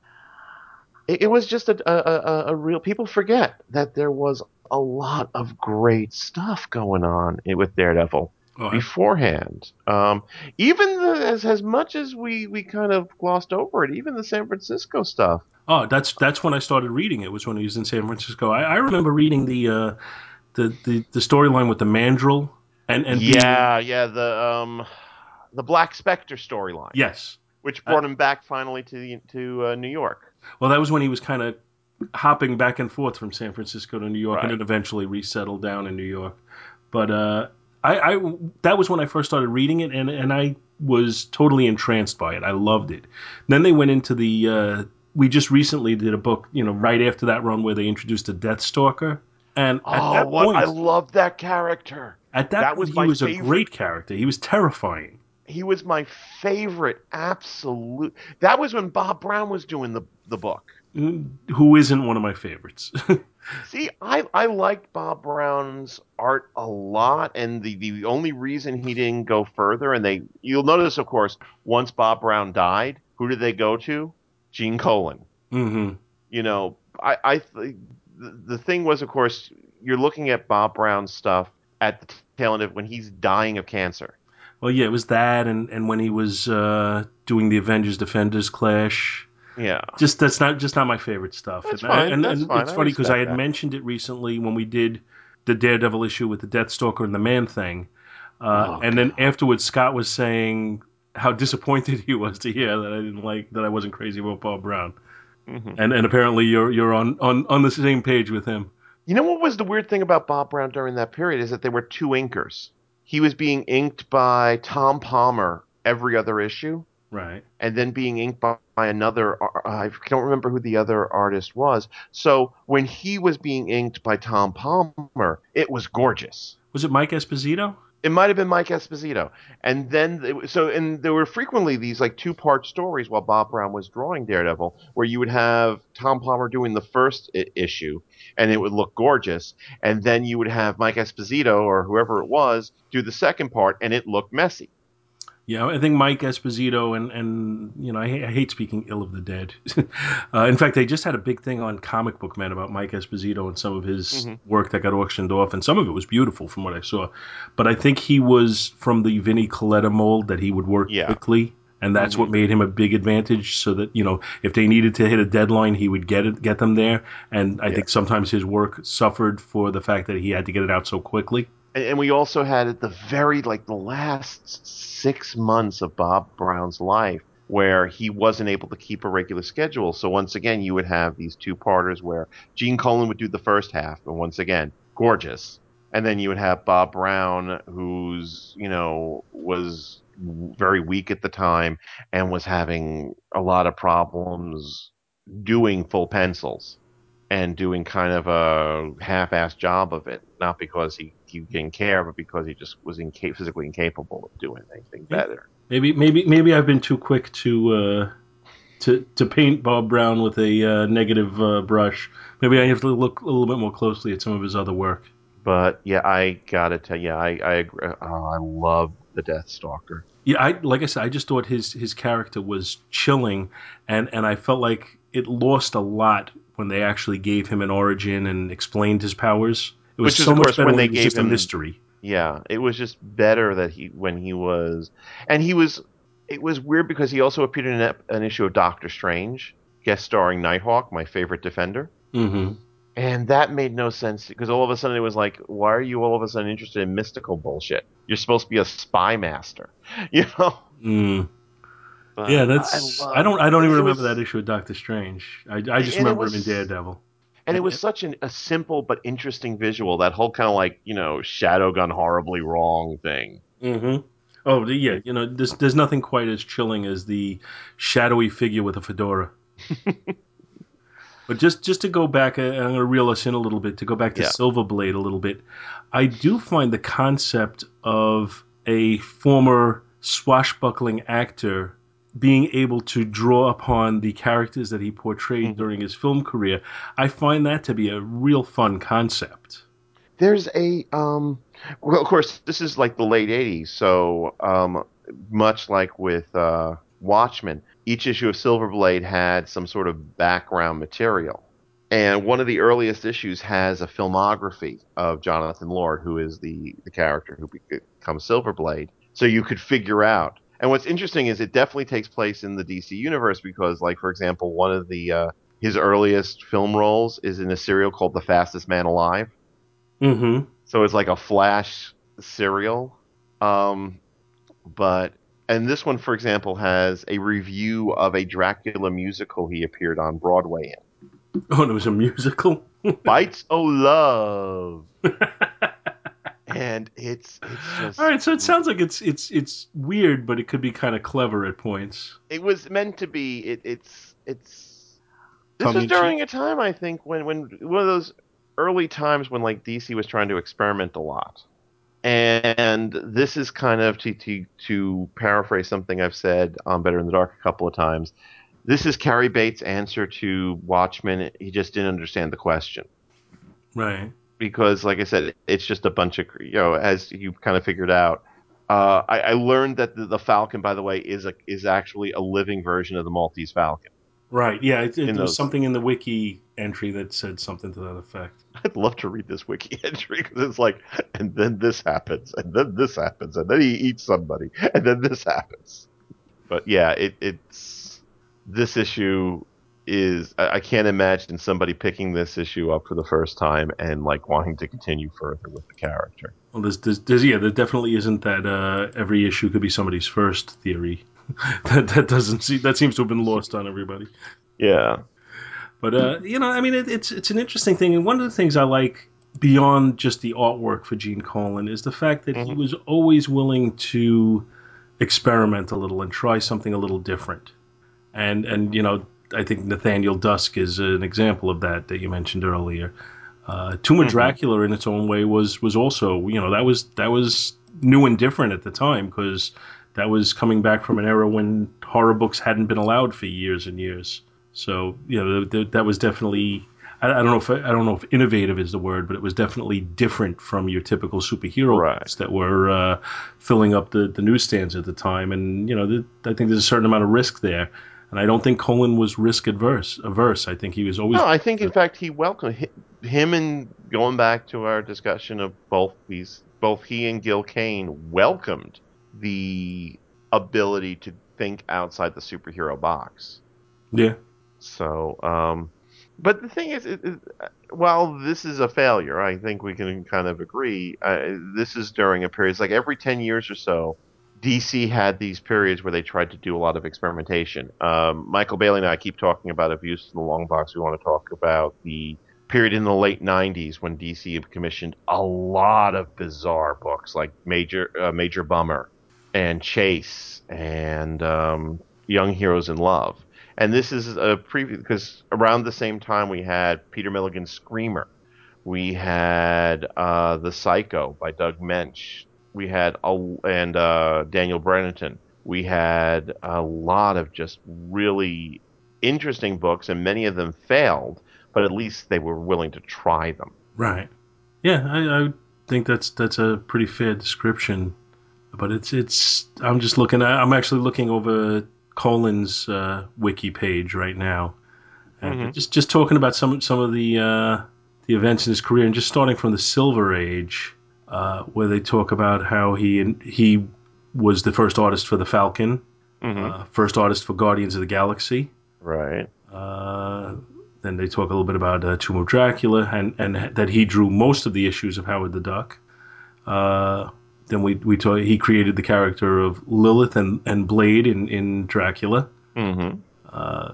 it, it was just a, a, a, real. People forget that there was a lot of great stuff going on with Daredevil oh, beforehand. Um, even the, as as much as we we kind of glossed over it, even the San Francisco stuff. Oh, that's that's when I started reading it. Was when he was in San Francisco. I, I remember reading the uh, the the, the storyline with the Mandrill and and yeah, being... yeah the um the Black Spectre storyline. Yes, which brought him back finally to to uh, New York. Well, that was when he was kind of hopping back and forth from San Francisco to New York, right. and then eventually resettled down in New York. But uh, I, I, that was when I first started reading it, and and I was totally entranced by it. I loved it. Then they went into the. Uh, we just recently did a book, you know, right after that run where they introduced a Deathstalker, and oh, what, point, I loved that character. At that, that point, was he was favorite. a great character. He was terrifying he was my favorite. Absolute. That was when Bob Brown was doing the the book. Who isn't one of my favorites? See, I I liked Bob Brown's art a lot, and the the only reason he didn't go further, and they you'll notice, of course, once Bob Brown died, who did they go to? Gene Colan. Mm-hmm. You know, I I the, the thing was, of course, you're looking at Bob Brown's stuff at the tail end of when he's dying of cancer well, yeah, it was that, and and when he was uh, doing the Avengers Defenders clash. Yeah, just that's not just not my favorite stuff. That's and fine. and, that's and fine. it's funny because I had that. mentioned it recently when we did the Daredevil issue with the Deathstalker and the Man Thing, uh, oh, and God. then afterwards Scott was saying how disappointed he was to hear that I didn't like that I wasn't crazy about Bob Brown, mm-hmm. and and apparently you're you're on, on on the same page with him. You know what was the weird thing about Bob Brown during that period is that there were two inkers he was being inked by Tom Palmer every other issue. Right. And then being inked by, by another, uh, I don't remember who the other artist was. So when he was being inked by Tom Palmer, it was gorgeous. Was it Mike Esposito? It might have been Mike Esposito. And then, so, and there were frequently these like two part stories while Bob Brown was drawing Daredevil, where you would have Tom Palmer doing the first I- issue, and it would look gorgeous. And then you would have Mike Esposito or whoever it was do the second part, and it looked messy. Yeah, I think Mike Esposito and and you know I, I hate speaking ill of the dead. uh, in fact, they just had a big thing on Comic Book Man about Mike Esposito and some of his mm-hmm. work that got auctioned off, and some of it was beautiful from what I saw. But I think he was from the Vinnie Colletta mold that he would work yeah. quickly, and that's mm-hmm. what made him a big advantage. So that you know if they needed to hit a deadline, he would get it, get them there. And I yeah. think sometimes his work suffered for the fact that he had to get it out so quickly and we also had at the very like the last six months of Bob Brown's life where he wasn't able to keep a regular schedule. So once again, you would have these two parters where Gene Colan would do the first half, and once again, gorgeous. And then you would have Bob Brown, who's you know was very weak at the time and was having a lot of problems doing full pencils and doing kind of a half-assed job of it, not because he, he didn't care, but because he just was inca- physically incapable of doing anything better. Maybe maybe maybe I've been too quick to uh, to to paint Bob Brown with a uh, negative uh, brush. Maybe I have to look a little bit more closely at some of his other work. But yeah, I gotta tell you, I I agree. Oh, I love the Death Stalker. Yeah, I like I said, I just thought his his character was chilling, and and I felt like it lost a lot when they actually gave him an origin and explained his powers. It was Which so is, much better when they gave him a mystery. Yeah, it was just better that he when he was, and he was. It was weird because he also appeared in an, an issue of Doctor Strange, guest starring Nighthawk, my favorite Defender. Mm-hmm. And that made no sense because all of a sudden it was like, why are you all of a sudden interested in mystical bullshit? You're supposed to be a spy master, you know. Mm. yeah, that's. I, I, don't. I don't even remember was, that issue of Doctor Strange. I, I just remember was, him in Daredevil. And it was such an, a simple but interesting visual. That whole kind of like you know shadow gone horribly wrong thing. Mm-hmm. Oh yeah, you know, there's there's nothing quite as chilling as the shadowy figure with a fedora. but just just to go back, uh, I'm going to reel us in a little bit. To go back to Yeah. Silverblade a little bit, I do find the concept of a former swashbuckling actor being able to draw upon the characters that he portrayed Mhm. during his film career, I find that to be a real fun concept. There's a um well of course this is like the late 80s so um much like with uh Watchmen each issue of Silverblade had some sort of background material and one of the earliest issues has a filmography of Jonathan Lord who is the the character who becomes Silverblade so you could figure out and what's interesting is it definitely takes place in the DC universe because like for example one of the uh his earliest film roles is in a serial called The Fastest Man Alive Mm-hmm. so it's like a flash serial. Um, but and this one, for example, has a review of a Dracula musical he appeared on Broadway in. Oh, and it was a musical. Bites O' Love. and it's it's just All right, so it sounds like it's it's it's weird, but it could be kind of clever at points. it was meant to be it, it's it's this Tongue was in during a time I think when when one of those early times when like DC was trying to experiment a lot. And this is kind of to to, to paraphrase something I've said on Better in the Dark a couple of times. This is Cary Bates' answer to Watchmen. He just didn't understand the question Right. Because, like I said, it's just a bunch of you know, as you kind of figured out. Uh, I, I learned that the, the Falcon, by the way, is a is actually a living version of the Maltese Falcon. Right. Yeah. It, it, there was something in the wiki entry that said something to that effect. I'd love to read this wiki entry because it's like, and then this happens, and then this happens, and then he eats somebody, and then this happens. But yeah, it, it's this issue is I, can't imagine somebody picking this issue up for the first time and like wanting to continue further with the character. Well, there's, there's, there's yeah, there definitely isn't that uh, every issue could be somebody's first theory. that that doesn't see that seems to have been lost on everybody. Yeah, But uh, you know, I mean, it, it's it's an interesting thing, and one of the things I like beyond just the artwork for Gene Colan is the fact that he Mhm. was always willing to experiment a little and try something a little different. And and you know, I think Nathaniel Dusk is an example of that that you mentioned earlier. Uh, Tomb of Mhm. Dracula, in its own way, was was also you know that was that was new and different at the time because that was coming back from an era when horror books hadn't been allowed for years and years. So you know th- th- that was definitely I, I don't know if I don't know if innovative is the word, but it was definitely different from your typical superhero Right. books that were uh, filling up the, the newsstands at the time. And you know th- I think there's a certain amount of risk there, and I don't think Colan was risk adverse. Averse. I think he was always no, I think in fact he welcomed him and going back to our discussion of both these, both he and Gil Kane welcomed the ability to think outside the superhero box. yeah So, um, but the thing is, it, it, while this is a failure, I think we can kind of agree. Uh, this is during a period. It's like every ten years or so, DC had these periods where they tried to do a lot of experimentation. Um, Michael Bailey and I keep talking about abuse in the long box. We want to talk about the period in the late '90s when DC commissioned a lot of bizarre books, like Major uh, Major Bummer and Chase and um, Young Heroes in Love. And this is a preview because around the same time we had Peter Milligan's Screamer, we had uh, The Psycho by Doug Moench, we had a, and uh, Daniel Brennington. We had a lot of just really interesting books, and many of them failed, but at least they were willing to try them. right. Yeah, I, I think that's that's a pretty fair description. But it's it's I'm just looking I'm actually looking over Colan's uh, wiki page right now, and Mhm. just just talking about some some of the uh, the events in his career, and just starting from the Silver Age, uh, where they talk about how he he was the first artist for the Falcon, Mm-hmm. uh, first artist for Guardians of the Galaxy. right. Uh, then they talk a little bit about uh, Tomb of Dracula and, and that he drew most of the issues of Howard the Duck. Uh, then we we talk, he created the character of Lilith and, and Blade in, in Dracula. Mm-hmm. Uh,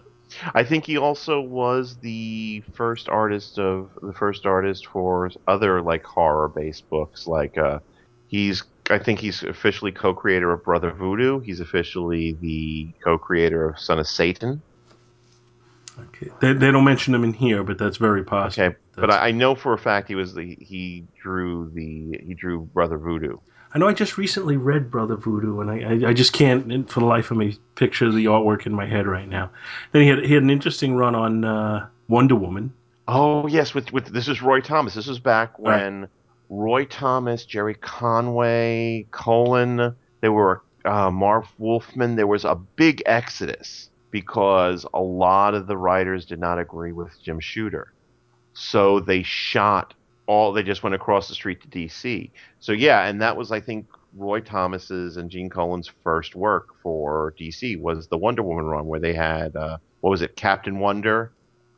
I think he also was the first artist of the first artist for other like horror based books. Like uh, he's I think he's officially co-creator of Brother Voodoo. He's officially the co-creator of Son of Satan. Okay. They, they don't mention him in here, but that's very possible. Okay, but I, I know for a fact he was the he drew the he drew Brother Voodoo. I know I just recently read Brother Voodoo, and I, I, I, just can't, for the life of me, picture the artwork in my head right now. Then he had he had an interesting run on uh, Wonder Woman. Oh yes, with with this is Roy Thomas. This was back when right. Roy Thomas, Gerry Conway, Colan, there were uh, Marv Wolfman. There was a big exodus because a lot of the writers did not agree with Jim Shooter, so they shot all they just went across the street to DC. So yeah, and that was I think Roy Thomas's and Gene Colan's first work for DC was the Wonder Woman run where they had uh, what was it, Captain Wonder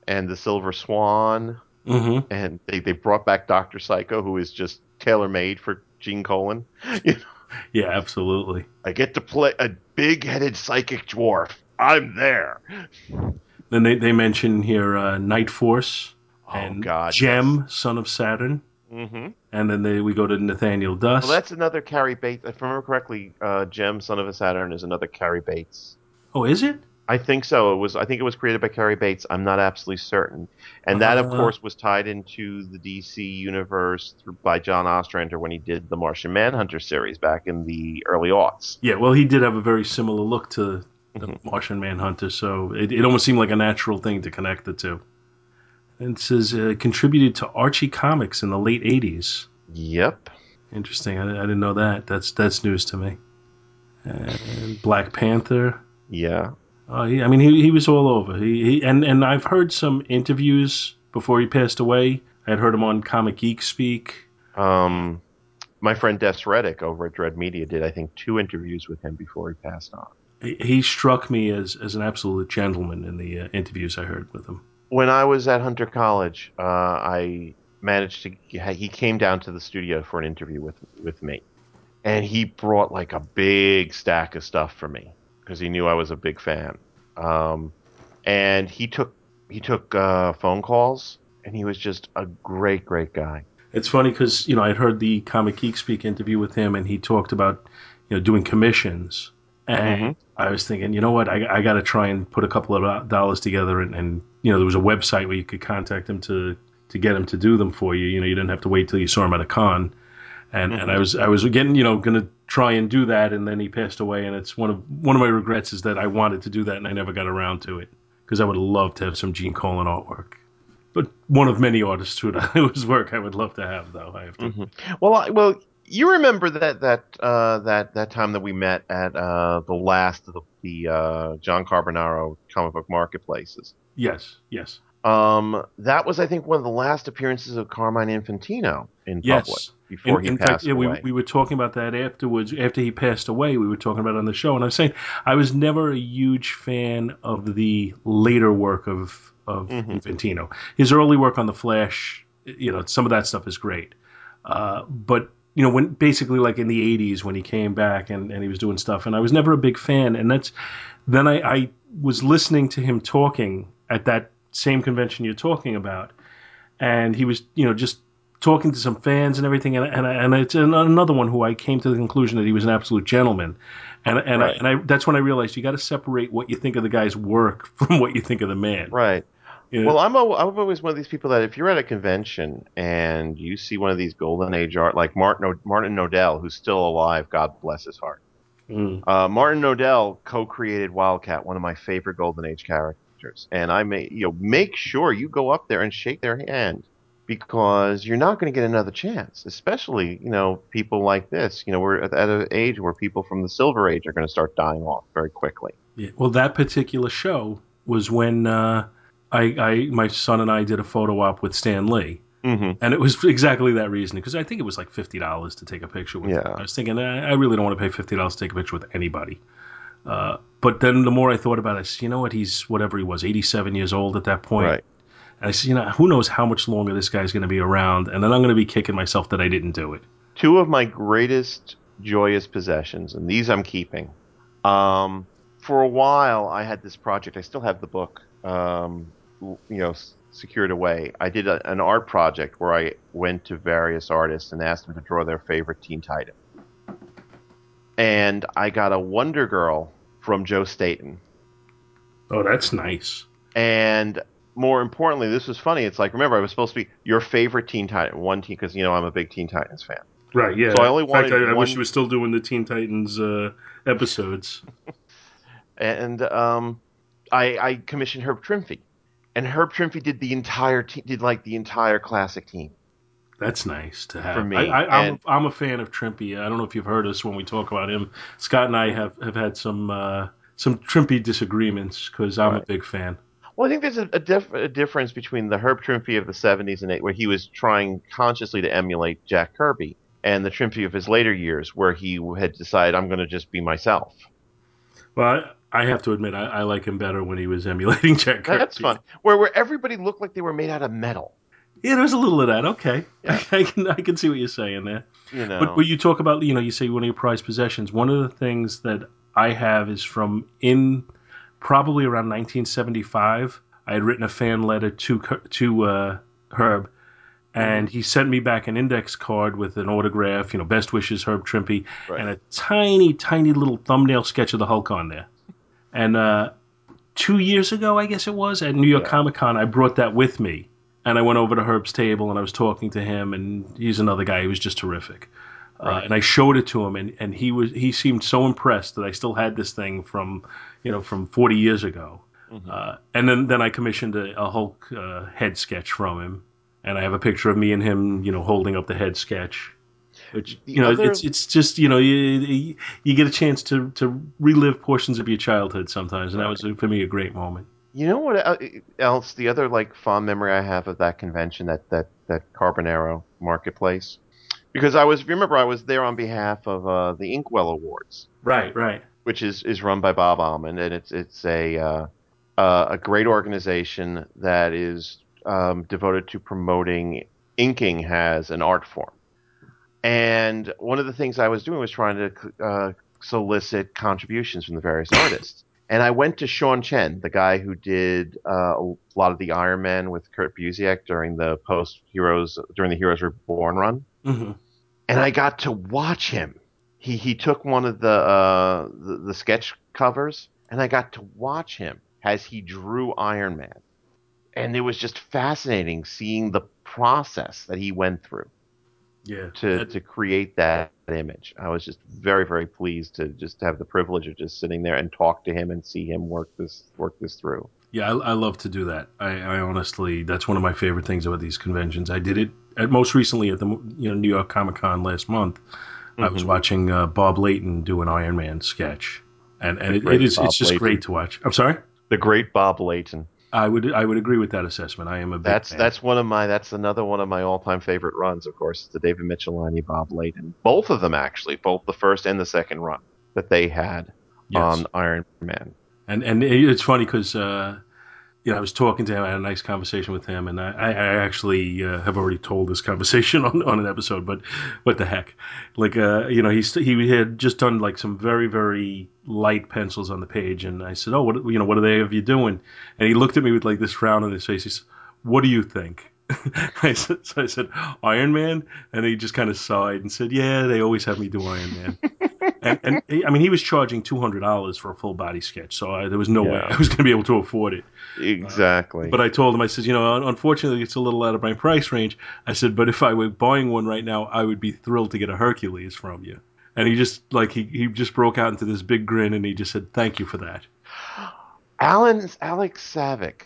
and the Silver Swan, mm-hmm. and they they brought back Doctor Psycho, who is just tailor made for Gene Colan. Yeah, absolutely. I get to play a big headed psychic dwarf. I'm there. Then they, they mention here uh, Night Force, and God, Jem, yes. son of Saturn. Mm-hmm. And then they, we go to Nathaniel Dusk. Well, that's another Cary Bates. If I remember correctly, uh, Jem, son of a Saturn, is another Cary Bates. oh, is it? I think so. It was. I think it was created by Cary Bates. I'm not absolutely certain. And that, of Uh. course, was tied into the DC universe through, by John Ostrander when he did the Martian Manhunter series back in the early aughts. Yeah, well, he did have a very similar look to the. Martian Manhunter, so it, it almost seemed like a natural thing to connect the two. And it says uh, contributed to Archie Comics in the late 80s. Yep. Interesting. I, I didn't know that. That's that's news to me. And Black Panther. Yeah. Uh, he, I mean, he, he was all over. He, he and and I've heard some interviews before he passed away. I had heard him on Comic Geek Speak. Um, my friend Des Reddick over at Dread Media did, I think, two interviews with him before he passed on. He, he struck me as, as an absolute gentleman in the uh, interviews I heard with him. When I was at Hunter College, uh, I managed to. He came down to the studio for an interview with with me, and he brought like a big stack of stuff for me because he knew I was a big fan. Um, and he took he took uh, phone calls, and he was just a great, great guy. It's funny because you know I'd heard the Comic Geek Speak interview with him, and he talked about you know doing commissions, and Mhm. I was thinking, you know what, I, I got to try and put a couple of dollars together, and, and you know there was a website where you could contact him to to get him to do them for you. You know, you didn't have to wait till you saw him at a con, and and I was I was getting you know going to try and do that, and then he passed away, and it's one of one of my regrets is that I wanted to do that and I never got around to it because I would love to have some Gene Colan artwork. But one of many artists who whose work I would love to have, though. I have to. Mhm. Well, I, well, you remember that that uh, that that time that we met at uh, the last of the, the uh, John Carbonaro comic book marketplaces. Yes, yes, Um, that was, I think, one of the last appearances of Carmine Infantino in yes. public before in, he in passed fact, yeah, we, away. we were talking about that afterwards. After he passed away, we were talking about it on the show, and I was saying I was never a huge fan of the later work of of Mhm. Infantino. His early work on the Flash, you know, some of that stuff is great, uh, but you know, when basically like in the '80s when he came back and, and he was doing stuff, and I was never a big fan, and that's then I, I was listening to him talking at that same convention you're talking about, and he was you know just talking to some fans and everything, and and, and it's an- another one who I came to the conclusion that he was an absolute gentleman, and and I, and I that's when I realized you got to separate what you think of the guy's work from what you think of the man. right. Know? Well, I'm, al- I'm always one of these people that if you're at a convention and you see one of these golden age art, like Martin, o- Martin Odell, who's still alive, God bless his heart. Mm. Uh, Martin Odell co-created Wildcat, one of my favorite golden age characters, and I may, you know, make sure you go up there and shake their hand because you're not going to get another chance. Especially, you know, people like this. You know, we're at, at an age where people from the Silver Age are going to start dying off very quickly. Yeah. Well, that particular show was when uh, I, I my son and I did a photo op with Stan Lee. Mm-hmm. And it was exactly that reason because I think it was like fifty dollars to take a picture with. Yeah. him. I was thinking I I really don't want to pay fifty dollars to take a picture with anybody. Uh, but then the more I thought about it, I said, you know what? He's whatever he was, eighty-seven years old at that point. Right. And I said, you know, who knows how much longer this guy's going to be around? And then I'm going to be kicking myself that I didn't do it. two of my greatest joyous possessions, and these I'm keeping. Um, for a while, I had this project. I still have the book um, you know, secured away. I did a, an art project where I went to various artists and asked them to draw their favorite Teen Titan. And I got a Wonder Girl from Joe Staton. Oh, that's nice. And more importantly, this was funny. It's like, remember, I was supposed to be your favorite Teen Titan, one Teen, because, you know, I'm a big Teen Titans fan. Right, yeah. So I only In fact, wanted I, I wish you were still doing the Teen Titans uh, episodes. and um, I, I commissioned Herb Trimpe, and Herb Trimpe did the entire did like the entire classic team. That's nice to have. For me, I, I, I'm, and- a, I'm a fan of Trimpe. I don't know if you've heard us when we talk about him. Scott and I have, have had some uh, some Trimpe disagreements because I'm a big fan. Well, I think there's a, a, a difference between the Herb Trimpe of the 70s and 8, where he was trying consciously to emulate Jack Kirby, and the Trimpe of his later years, where he had decided, I'm going to just be myself. Well, I, have to admit, I, I like him better when he was emulating Jack Kirby. That's fun. Where, where everybody looked like they were made out of metal. Yeah, there's a little of that. Okay, Yeah. I can I can see what you're saying there. You know, But when you talk about, you know, you say one of your prized possessions. One of the things that I have is from in probably around 1975. I had written a fan letter to to uh, Herb, and he sent me back an index card with an autograph. You know, best wishes, Herb Trimpe, Right. and a tiny, tiny little thumbnail sketch of the Hulk on there. And uh, two years ago, I guess it was at New York Yeah. Comic Con, I brought that with me. And I went over to Herb's table and I was talking to him, and he's another guy who was just terrific. Uh, and I showed it to him, and, and he was he seemed so impressed that I still had this thing from, you know, from 40 years ago. Mhm. Uh, and then, then I commissioned a, a Hulk uh, head sketch from him, and I have a picture of me and him, you know, holding up the head sketch. Which The you know, other- it's it's just you know you, you get a chance to to relive portions of your childhood sometimes, and that was for me a great moment. You know what else? The other like fond memory I have of that convention, that that that Carbonaro Marketplace, because I was remember I was there on behalf of uh, the Inkwell Awards, Right, right. which is is run by Bob Almond, and it's it's a uh, uh, a great organization that is um, devoted to promoting inking as an art form. And one of the things I was doing was trying to uh, solicit contributions from the various artists. And I went to Sean Chen, the guy who did uh, a lot of the Iron Man with Kurt Busiek during the post Heroes during the Heroes Reborn run, hmm and I got to watch him. He he took one of the uh, the, the sketch covers, and I got to watch him as he drew Iron Man, and it was just fascinating seeing the process that he went through Yeah. to That- to create that image. I was just very very pleased to just have the privilege of just sitting there and talk to him and see him work this work this through. Yeah, I, I love to do that. I, I honestly, that's one of my favorite things about these conventions. I did it at most recently at the you know New York Comic Con last month. I was Mhm. watching uh, Bob Layton do an Iron Man sketch, and and it, it is Bob it's just Layton. great to watch. I'm sorry. The great Bob Layton. I would I would agree with that assessment. I am a big That's fan. that's one of my that's another one of my all time favorite runs. Of course, it's the David Michelinie, Bob Layton. Both of them actually, both the first and the second run that they had Yes. on Iron Man. And and it's funny because uh, know I was talking to him, I had a nice conversation with him, and I, I actually uh, have already told this conversation on, on an episode, but what the heck? Like uh, you know he's he had just done like some very very light pencils on the page, and I said, oh what you know what are they of you doing? And he looked at me with like this frown on his face. He said, what do you think? I said, so I said Iron Man, and he just kind of sighed and said, yeah, they always have me do Iron Man and, and I mean, he was charging two hundred dollars for a full body sketch, so I, there was no way I was going to be able to afford it. Exactly. But I told him, I said, you know, unfortunately, it's a little out of my price range. I said, but if I were buying one right now, I would be thrilled to get a Hercules from you. And he just like he he just broke out into this big grin, and he just said, "Thank you for that." Alan Alex Saviuk,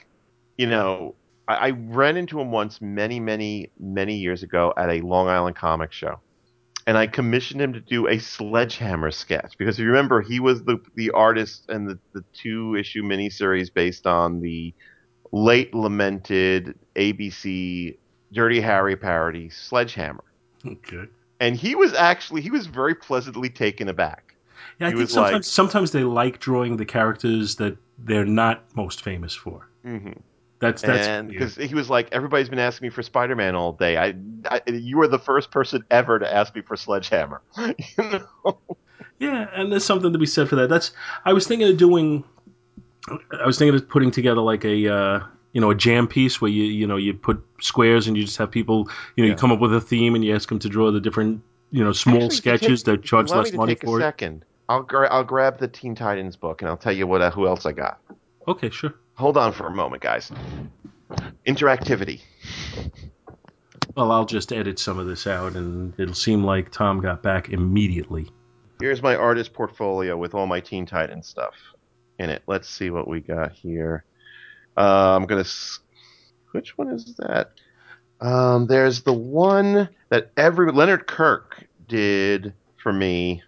you know, I, I ran into him once many, many, many years ago at a Long Island comic show. And I commissioned him to do a sledgehammer sketch because if you remember, he was the the artist in the, the two issue miniseries based on the late lamented ABC Dirty Harry parody Sledgehammer. Okay. And he was actually he was very pleasantly taken aback. Yeah, I He think sometimes like- sometimes they like drawing the characters that they're not most famous for. Mm-hmm. That's that's because he was like, everybody's been asking me for Spider-Man all day. I, I, you were the first person ever to ask me for Sledgehammer. you know? Yeah, and there's something to be said for that. That's I was thinking of doing. I was thinking of putting together like a uh, you know a jam piece where you you know you put squares and you just have people you know Yeah. you come up with a theme and you ask them to draw the different you know small Actually, sketches take- that charge less money take for a it. second. I'll gra- I'll grab the Teen Titans book and I'll tell you what uh, who else I got. Okay, sure. Hold on for a moment, guys. Interactivity. Well, I'll just edit some of this out, and it'll seem like Tom got back immediately. Here's my artist portfolio with all my Teen Titans stuff in it. Let's see what we got here. Uh, I'm gonna. Which one is that? Um, there's the one that every Leonard Kirk did for me.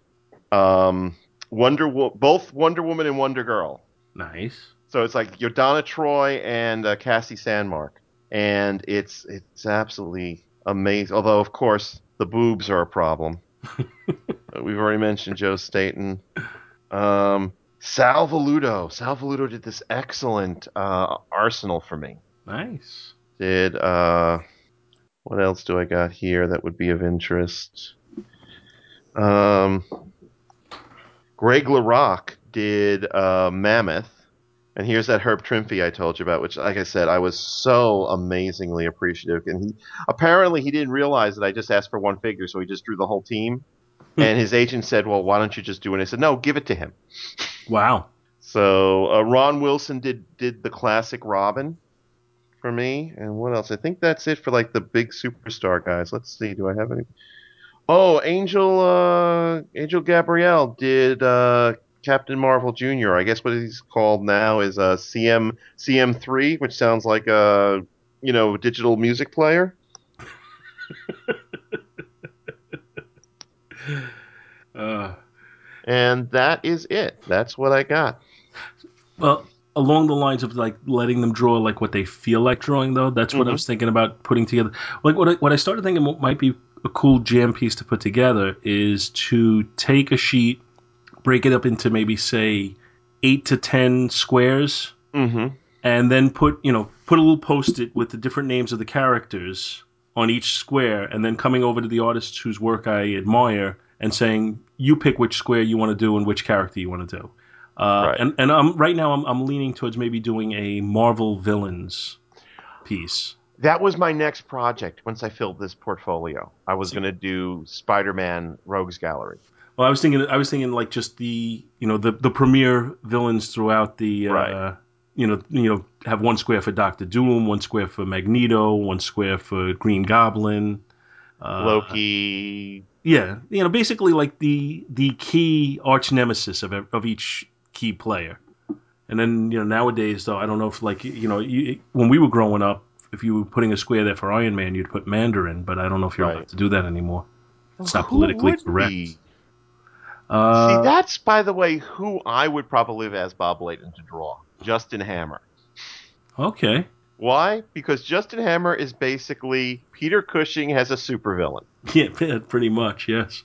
Um, Wonder Wo- both Wonder Woman and Wonder Girl. Nice. So it's like your Donna Troy and uh, Cassie Sandsmark, and it's it's absolutely amazing. Although of course the boobs are a problem. Uh, We've already mentioned Joe Staton. Um, Sal Velluto. Sal Velluto did this excellent uh, Arsenal for me. Nice. Did uh, what else do I got here that would be of interest? Um, Greg LaRocque did uh, Mammoth, and here's that Herb Trimpe I told you about, which, like I said, I was so amazingly appreciative. And he apparently he didn't realize that I just asked for one figure, so he just drew the whole team. and his agent said, "Well, why don't you just do it?" And I said, "No, give it to him." Wow. So uh, Ron Wilson did did the classic Robin for me, and what else? I think that's it for like the big superstar guys. Let's see, do I have any? Oh, Angel uh, Angel Gabriele did uh, Captain Marvel Jr. I guess what he's called now is uh, CM CM3, which sounds like a you know digital music player. Uh, And that is it. That's what I got. well, along the lines of like letting them draw like what they feel like drawing, though, that's what I was thinking about putting together. Like what I, what I started thinking might be a cool jam piece to put together is to take a sheet, break it up into maybe say eight to ten squares, Mm-hmm. and then put you know put a little post-it with the different names of the characters on each square and then coming over to the artists whose work i admire and saying you pick which square you want to do and which character you want to do uh, Right. and and I'm, right now I'm, I'm leaning towards maybe doing a marvel villains piece That was my next project once I filled this portfolio. I was going to do Spider-Man Rogues Gallery. Well i was thinking i was thinking like just the you know the the premier villains throughout the uh, Right. you know you know have one square for doctor doom one square for magneto one square for green goblin uh, Loki. Yeah, you know, basically like the the key arch nemesis of of each key player. And then you know nowadays though, I don't know if like you know you, when we were growing up, if you were putting a square there for Iron Man, you'd put Mandarin, but I don't know if you're Right. allowed to do that anymore. It's not politically correct. be? Uh, See, that's by the way who I would probably have asked Bob Layton to draw. Justin Hammer. okay, Why? Because Justin Hammer is basically Peter Cushing has a supervillain. yeah, yeah, pretty much, yes.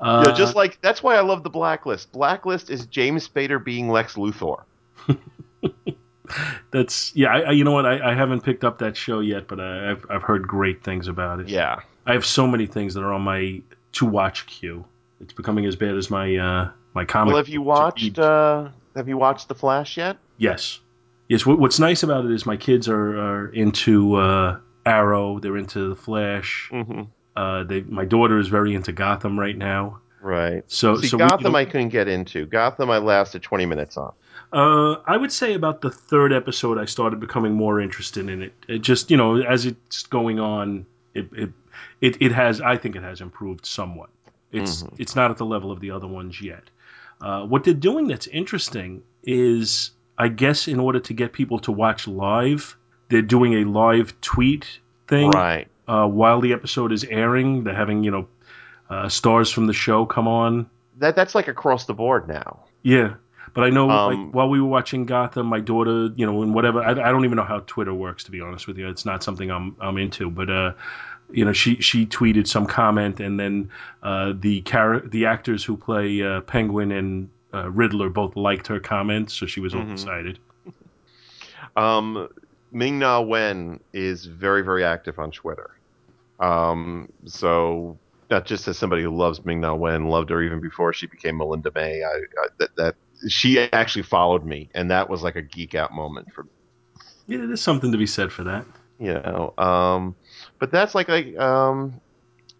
Uh, yeah, just like that's why I love the Blacklist. Blacklist is James Spader being Lex Luthor. that's yeah. I, you know what? I, I haven't picked up that show yet, but I, I've I've heard great things about it. Yeah. I have so many things that are on my to watch queue. It's becoming as bad as my uh, my comic. Well, have you watched uh, Have you watched The Flash yet? yes, yes. What, what's nice about it is my kids are, are into uh, Arrow. They're into the Flash. Mm-hmm. Uh, they my daughter is very into Gotham right now. Right. So See, so we- Gotham you know, I couldn't get into. Gotham I lasted 20 minutes on. Uh, I would say about the third episode, I started becoming more interested in it. It just, you know, as it's going on, it it it, it has. I think it has improved somewhat. It's Mhm. it's not at the level of the other ones yet. Uh, what they're doing that's interesting is, I guess, in order to get people to watch live, they're doing a live tweet thing Right. uh, while the episode is airing. They're having you know uh, stars from the show come on. That That's like across the board now. Yeah, but I know Um, like while we were watching Gotham, my daughter, you know, and whatever. I, I don't even know how Twitter works to be honest with you. It's not something I'm I'm into. But uh, you know, she she tweeted some comment, and then uh, the char- the actors who play uh, Penguin and uh, Riddler both liked her comment, so she was all Mhm. excited. Um, Ming Na Wen is very, very active on Twitter. Um, so not just as somebody who loves Ming Na Wen, loved her even before she became Melinda May. I, I that that she actually followed me, and that was like a geek out moment for me. Yeah, there's something to be said for that. You know, um, but that's like like um,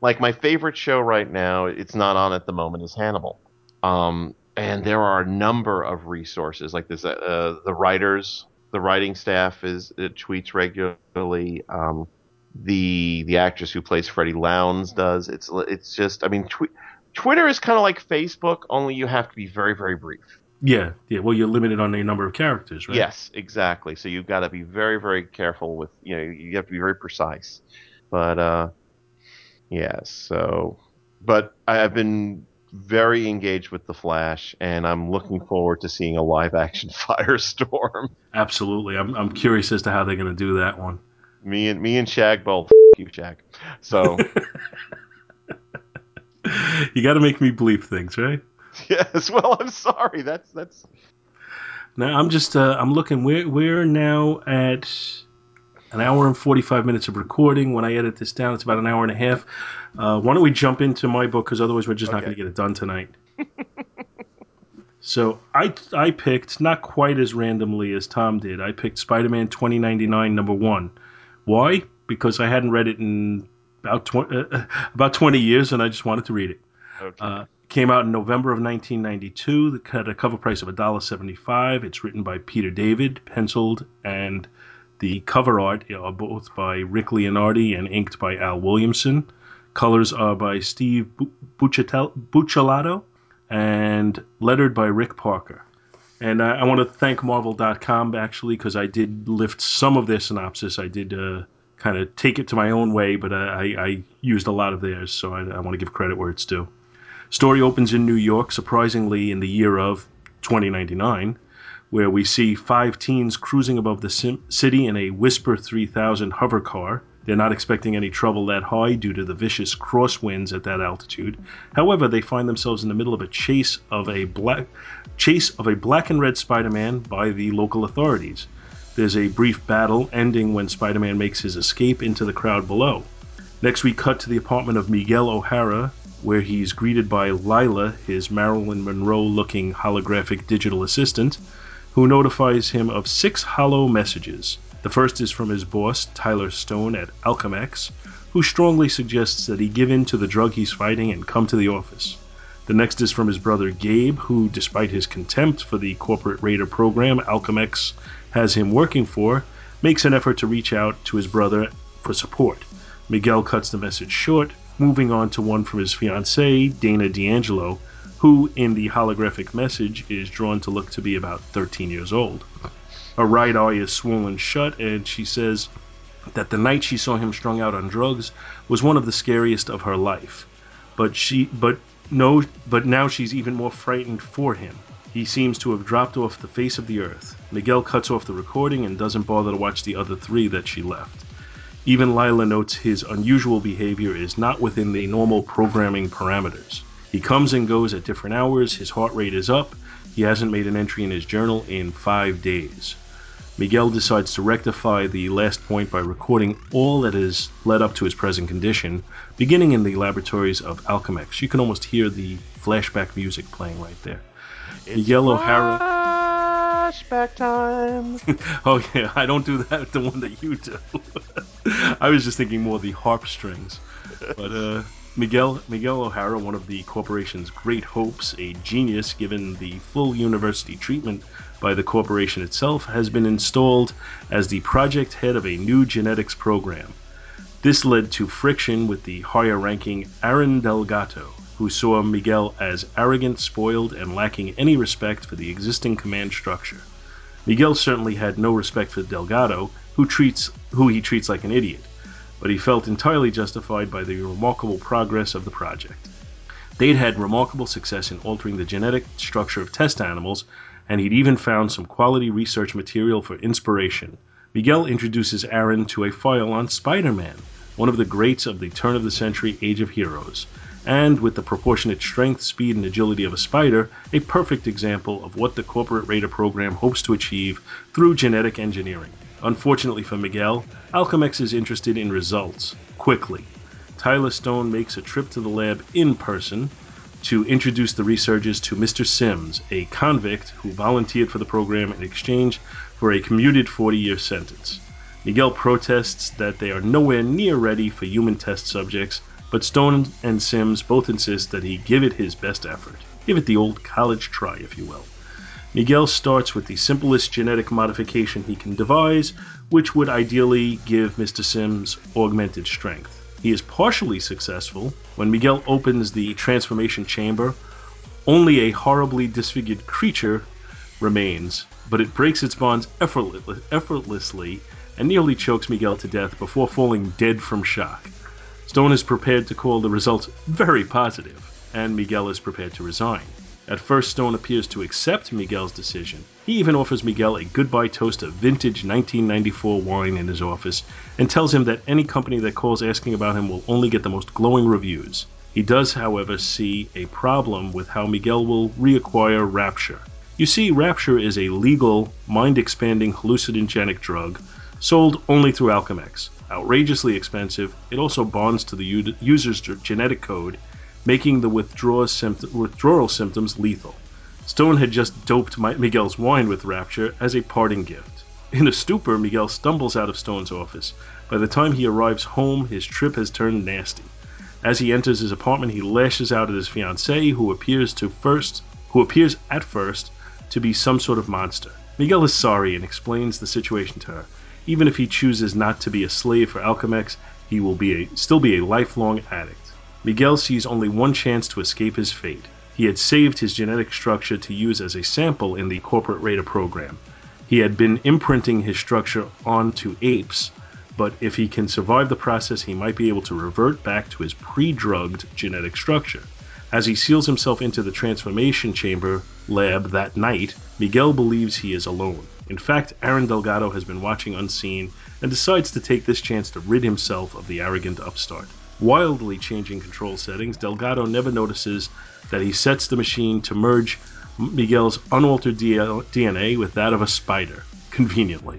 like my favorite show right now. It's not on at the moment. Is Hannibal. Um, and there are a number of resources like this. Uh, the writers, the writing staff is it tweets regularly. Um, the the actress who plays Freddie Lounds does. It's it's just I mean tw- Twitter is kind of like Facebook, only you have to be very very brief. Yeah, yeah. Well, you're limited on the number of characters, right? Yes, exactly. So you've got to be very very careful with you know you have to be very precise. But uh, yeah. So, but I've been very engaged with the Flash, and I'm looking forward to seeing a live action Firestorm. Absolutely. I'm I'm curious as to how they're going to do that one. Me and me and Shag both. you, Shag. So you got to make me believe things, right? yes. Well, I'm sorry. That's that's. Now I'm just uh, I'm looking. We're we're now at an hour and 45 minutes of recording. When I edit this down, it's about an hour and a half. Uh, why don't we jump into my book? Because otherwise, we're just not going to get it done tonight. so I I picked not quite as randomly as Tom did. I picked Spider-Man 2099 number one. Why? Because I hadn't read it in about 20, uh, about 20 years, and I just wanted to read it. Okay. Uh, came out in November of 1992. It had a cover price of $1.75. It's written by Peter David, penciled, and the cover art are both by Rick Leonardi and inked by Al Williamson. Colors are by Steve Bu- Buccetel- and lettered by Rick Parker. And I, I want to thank Marvel.com actually because I did lift some of their synopsis. I did uh, kind of take it to my own way, but I, I, I used a lot of theirs, so I, I want to give credit where it's due. Story opens in New York, surprisingly in the year of 2099, where we see five teens cruising above the city in a Whisper 3000 hover car. They're not expecting any trouble that high due to the vicious crosswinds at that altitude. However, they find themselves in the middle of a chase of a black chase of a black and red Spider-Man by the local authorities. There's a brief battle ending when Spider-Man makes his escape into the crowd below. Next, we cut to the apartment of Miguel O'Hara, where he's greeted by Lila, his Marilyn Monroe looking holographic digital assistant, who notifies him of six hollow messages. The first is from his boss, Tyler Stone at Alchemex, who strongly suggests that he give in to the drug he's fighting and come to the office. The next is from his brother Gabe, who, despite his contempt for the corporate raider program Alchemex has him working for, makes an effort to reach out to his brother for support. Miguel cuts the message short, moving on to one from his fiancee, Dana D'Angelo, who, in the holographic message, is drawn to look to be about 13 years old. Her right eye is swollen shut, and she says that the night she saw him strung out on drugs was one of the scariest of her life. But she, but no, but now she's even more frightened for him. He seems to have dropped off the face of the earth. Miguel cuts off the recording and doesn't bother to watch the other three that she left. Even Lila notes his unusual behavior is not within the normal programming parameters. He comes and goes at different hours, his heart rate is up, he hasn't made an entry in his journal in five days. Miguel decides to rectify the last point by recording all that has led up to his present condition, beginning in the laboratories of Alchemex. You can almost hear the flashback music playing right there. Miguel O'Hara. Flashback time. Oh yeah, I don't do that. The one that you do. I was just thinking more the harp strings. But uh, Miguel Miguel O'Hara, one of the corporation's great hopes, a genius given the full university treatment by the corporation itself, has been installed as the project head of a new genetics program. This led to friction with the higher-ranking Aaron Delgado, who saw Miguel as arrogant, spoiled, and lacking any respect for the existing command structure. Miguel certainly had no respect for Delgado, who treats who he treats like an idiot, but he felt entirely justified by the remarkable progress of the project. They'd had remarkable success in altering the genetic structure of test animals, and he'd even found some quality research material for inspiration. Miguel introduces Aaron to a file on Spider Man, one of the greats of the turn of the century age of heroes, and with the proportionate strength, speed, and agility of a spider, a perfect example of what the corporate Raider program hopes to achieve through genetic engineering. Unfortunately for Miguel, Alchemex is interested in results, quickly. Tyler Stone makes a trip to the lab in person, to introduce the researchers to Mr. Sims, a convict who volunteered for the program in exchange for a commuted 40 year sentence. Miguel protests that they are nowhere near ready for human test subjects, but Stone and Sims both insist that he give it his best effort. Give it the old college try, if you will. Miguel starts with the simplest genetic modification he can devise, which would ideally give Mr. Sims augmented strength. He is partially successful. When Miguel opens the transformation chamber, only a horribly disfigured creature remains, but it breaks its bonds effortlessly and nearly chokes Miguel to death before falling dead from shock. Stone is prepared to call the results very positive, and Miguel is prepared to resign. At first, Stone appears to accept Miguel's decision. He even offers Miguel a goodbye toast of vintage 1994 wine in his office and tells him that any company that calls asking about him will only get the most glowing reviews. He does, however, see a problem with how Miguel will reacquire Rapture. You see, Rapture is a legal, mind expanding hallucinogenic drug sold only through Alchemex. Outrageously expensive, it also bonds to the user's genetic code, making the withdrawal, withdrawal symptoms lethal. Stone had just doped Miguel's wine with Rapture as a parting gift. In a stupor, Miguel stumbles out of Stone's office. By the time he arrives home, his trip has turned nasty. As he enters his apartment, he lashes out at his fiancée, who appears to first, who appears at first to be some sort of monster. Miguel is sorry and explains the situation to her. Even if he chooses not to be a slave for Alchemex, he will be a, still be a lifelong addict. Miguel sees only one chance to escape his fate. He had saved his genetic structure to use as a sample in the corporate Raider program. He had been imprinting his structure onto apes, but if he can survive the process, he might be able to revert back to his pre drugged genetic structure. As he seals himself into the transformation chamber lab that night, Miguel believes he is alone. In fact, Aaron Delgado has been watching unseen and decides to take this chance to rid himself of the arrogant upstart. Wildly changing control settings, Delgado never notices that he sets the machine to merge Miguel's unaltered DNA with that of a spider, conveniently.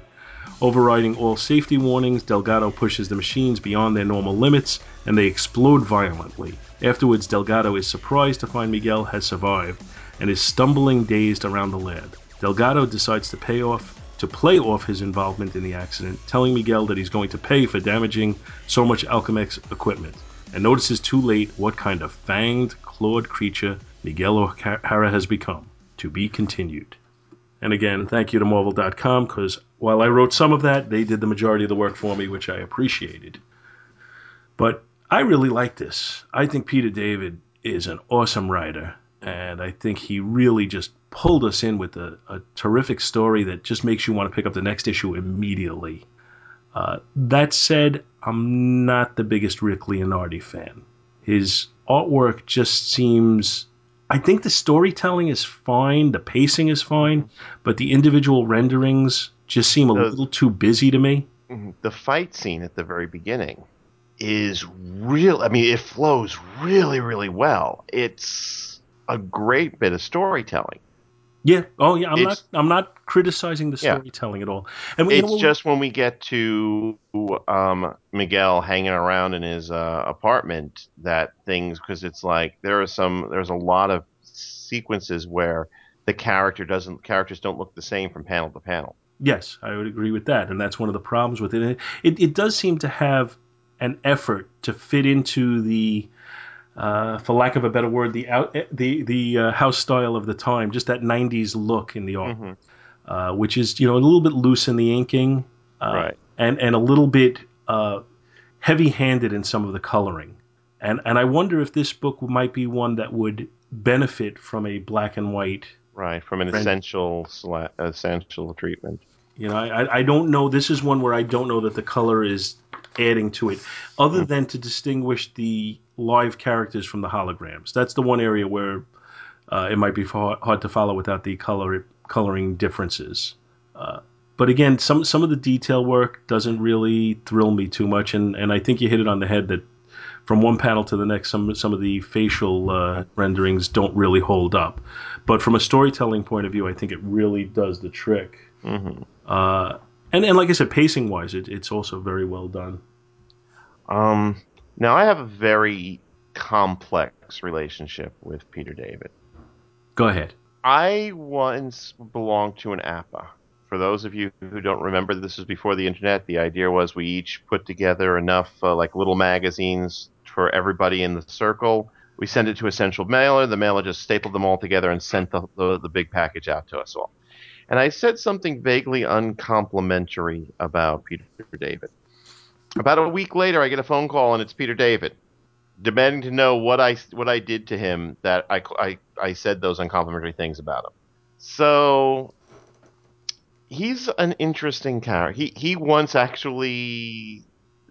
Overriding all safety warnings, Delgado pushes the machines beyond their normal limits and they explode violently. Afterwards, Delgado is surprised to find Miguel has survived and is stumbling dazed around the lab. Delgado decides to pay off to play off his involvement in the accident, telling Miguel that he's going to pay for damaging so much Alchemex equipment, and notices too late what kind of fanged, clawed creature Miguel O'Hara has become. To be continued. And again, thank you to Marvel.com because while I wrote some of that, they did the majority of the work for me, which I appreciated. But I really like this. I think Peter David is an awesome writer, and I think he really just pulled us in with a, a terrific story that just makes you want to pick up the next issue immediately. Uh, that said, I'm not the biggest Rick Leonardi fan. His artwork just seems. I think the storytelling is fine, the pacing is fine, but the individual renderings just seem a the, little too busy to me. Mm-hmm. The fight scene at the very beginning is real. I mean, it flows really, really well. It's a great bit of storytelling. Yeah. Oh, yeah. I'm it's, not. I'm not criticizing the storytelling yeah. at all. And it's know, just when we get to um, Miguel hanging around in his uh, apartment that things because it's like there are some. There's a lot of sequences where the character doesn't. Characters don't look the same from panel to panel. Yes, I would agree with that, and that's one of the problems with it. It, it does seem to have an effort to fit into the uh, for lack of a better word, the out, the the uh, house style of the time, just that '90s look in the art, mm-hmm. uh, which is you know a little bit loose in the inking, uh, right, and and a little bit uh, heavy-handed in some of the coloring, and and I wonder if this book might be one that would benefit from a black and white, right, from an essential essential treatment. You know, I I don't know. This is one where I don't know that the color is adding to it, other mm. than to distinguish the live characters from the holograms. That's the one area where uh, it might be hard to follow without the color coloring differences. Uh, but again, some some of the detail work doesn't really thrill me too much, and, and I think you hit it on the head that from one panel to the next, some some of the facial uh, renderings don't really hold up. But from a storytelling point of view, I think it really does the trick. Mm-hmm. Uh, and and like I said, pacing wise, it, it's also very well done. Um, now I have a very complex relationship with Peter David. Go ahead. I once belonged to an APA. For those of you who don't remember, this was before the internet. The idea was we each put together enough uh, like little magazines for everybody in the circle. We send it to a central mailer. The mailer just stapled them all together and sent the, the, the big package out to us all. And I said something vaguely uncomplimentary about Peter David. About a week later, I get a phone call and it's Peter David demanding to know what I what I did to him that I, I, I said those uncomplimentary things about him. So he's an interesting character. He he once actually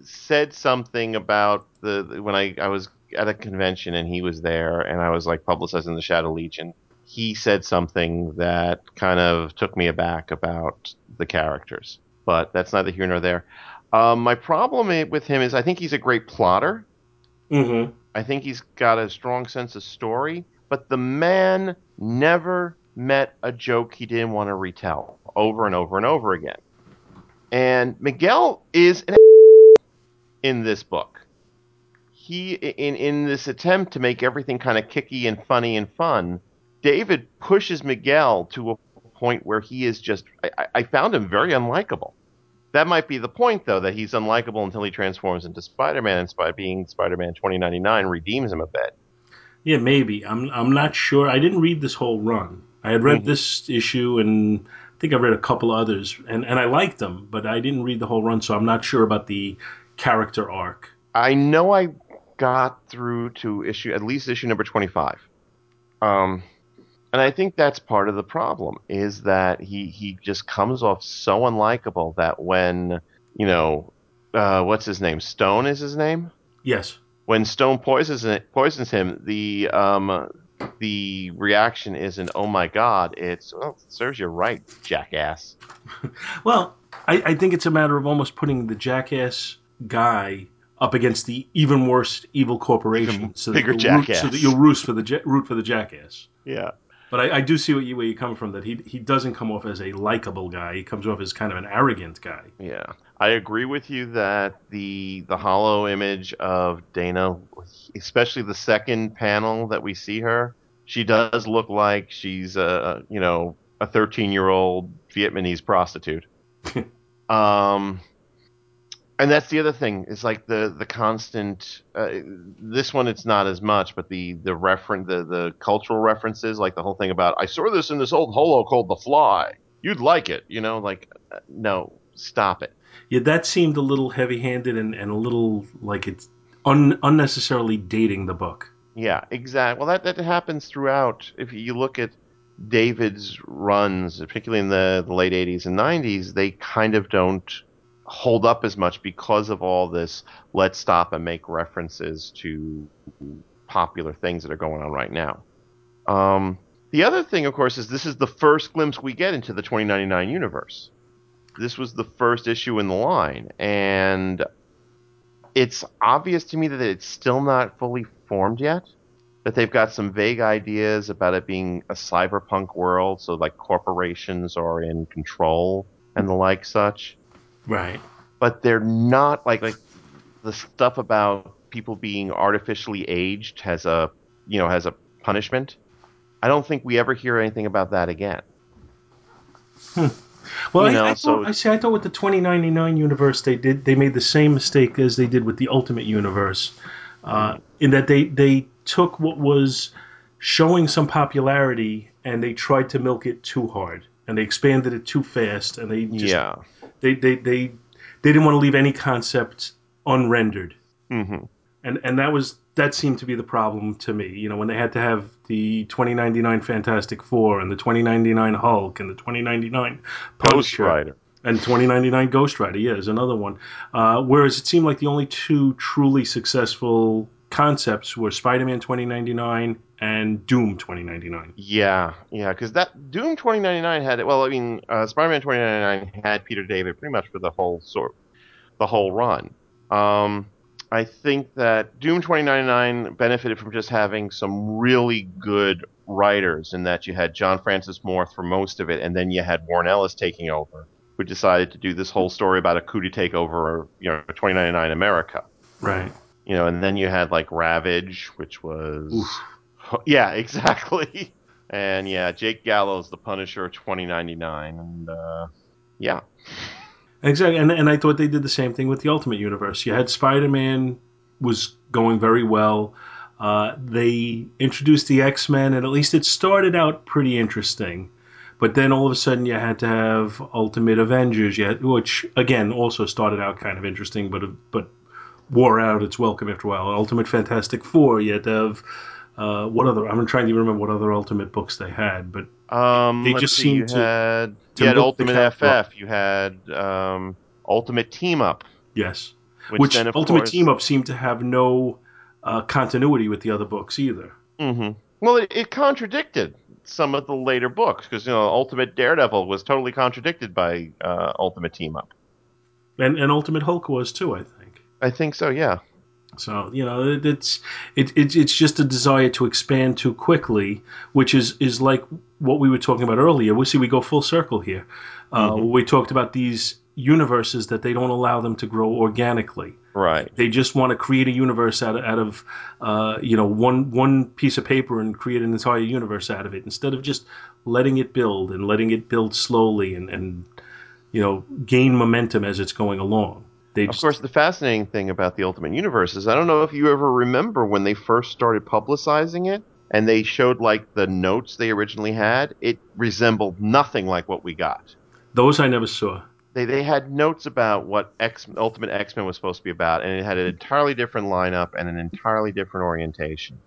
said something about the when I, I was at a convention and he was there and I was like publicizing the Shadow Legion. He said something that kind of took me aback about the characters, but that's neither here nor there. Um, my problem with him is I think he's a great plotter. Mm-hmm. I think he's got a strong sense of story, but the man never met a joke he didn't want to retell over and over and over again. And Miguel is an in this book. He in in this attempt to make everything kind of kicky and funny and fun, David pushes Miguel to a point where he is just I, I found him very unlikable. That might be the point, though, that he's unlikable until he transforms into Spider-Man, and by being Spider-Man 2099 redeems him a bit. Yeah, maybe. I'm I'm not sure. I didn't read this whole run. I had read mm-hmm. this issue, and I think I read a couple others, and and I liked them, but I didn't read the whole run, so I'm not sure about the character arc. I know I got through to issue at least issue number 25. Um, and I think that's part of the problem is that he he just comes off so unlikable that when you know uh, what's his name? Stone is his name? Yes. When Stone poisons poisons him the um the reaction isn't oh my god it's well it serves you right jackass. Well I, I think it's a matter of almost putting the jackass guy up against the even worse evil corporation, so bigger jackass, root, so that you'll root for the root for the jackass. Yeah, but I, I do see what you, where you come from. That he he doesn't come off as a likable guy. He comes off as kind of an arrogant guy. Yeah, I agree with you that the the hollow image of Dana, especially the second panel that we see her, she does look like she's a you know a 13 year old Vietnamese prostitute. um, and that's the other thing is like the the constant uh, this one it's not as much but the the reference the the cultural references like the whole thing about i saw this in this old holo called the fly. You'd like it you know like uh, no stop it. Yeah that seemed a little heavy handed and, and a little like it's un, unnecessarily dating the book. Yeah exactly well that that happens throughout. If you look at david's runs particularly in the, the late 80s and 90s they kind of don't hold up as much because of all this let's stop and make references to popular things that are going on right now. Um, the other thing, of course, is this is the first glimpse we get into the 2099 universe. This was the first issue in the line, and it's obvious to me that it's still not fully formed yet. That they've got some vague ideas about it being a cyberpunk world, so like corporations are in control and the like such. Right. But they're not like like the stuff about people being artificially aged has a you know has a punishment. I don't think we ever hear anything about that again. Hmm. Well, you I, know, I, so, thought, I see. I thought with the 2099 universe, they did they made the same mistake as they did with the Ultimate Universe, uh, in that they they took what was showing some popularity and they tried to milk it too hard and they expanded it too fast and they just yeah they they they, they didn't want to leave any concepts unrendered. Mm-hmm. And and that was that seemed to be the problem to me. You know, when they had to have the 2099 Fantastic Four and the 2099 Hulk and the 2099 Ghost Rider and 2099 Ghost Rider, yeah, is another one. Uh, whereas it seemed like the only two truly successful concepts were Spider-Man 2099 and Doom 2099. Yeah, yeah, because that Doom 2099 had well, I mean, uh, Spider-Man 2099 had Peter David pretty much for the whole sort, the whole run. Um, I think that Doom 2099 benefited from just having some really good writers, in that you had John Francis Moore for most of it, and then you had Warren Ellis taking over, who decided to do this whole story about a coup to take over, you know, 2099 America. Right You know, and then you had like Ravage, which was Oof. yeah, exactly. And yeah, Jake Gallows, the Punisher, twenty ninety nine, and uh, yeah, Exactly, and and I thought they did the same thing with the Ultimate Universe. You had Spider Man was going very well. Uh, they introduced the X Men, and at least it started out pretty interesting. But then all of a sudden, you had to have Ultimate Avengers, yet, which again also started out kind of interesting, but but wore out its welcome after a while. Ultimate Fantastic Four, you had to have uh, what other? I'm trying to remember what other Ultimate books they had, but Um, They just see, seem you to- had to you had Ultimate. FF, you had um, Ultimate Team Up, yes, which, which Ultimate course, Team Up seemed to have no uh, continuity with the other books either. hmm Well, it, it contradicted some of the later books because you know Ultimate Daredevil was totally contradicted by uh, Ultimate Team Up. and and Ultimate Hulk was too, I think. I think so. Yeah. So you know, it, it's it, it's it's just a desire to expand too quickly, which is is like what we were talking about earlier. We see we go full circle here. Uh, Mhm. We talked about these universes that they don't allow them to grow organically. Right. They just want to create a universe out of, out of uh, you know one one piece of paper and create an entire universe out of it instead of just letting it build and letting it build slowly and, and you know gain momentum as it's going along. They Of just, course, the fascinating thing about the Ultimate Universe is I don't know if you ever remember when they first started publicizing it and they showed like the notes they originally had. It resembled nothing like what we got. those I never saw. They they had notes about what X Ultimate X Men was supposed to be about, and it had an entirely different lineup and an entirely different orientation.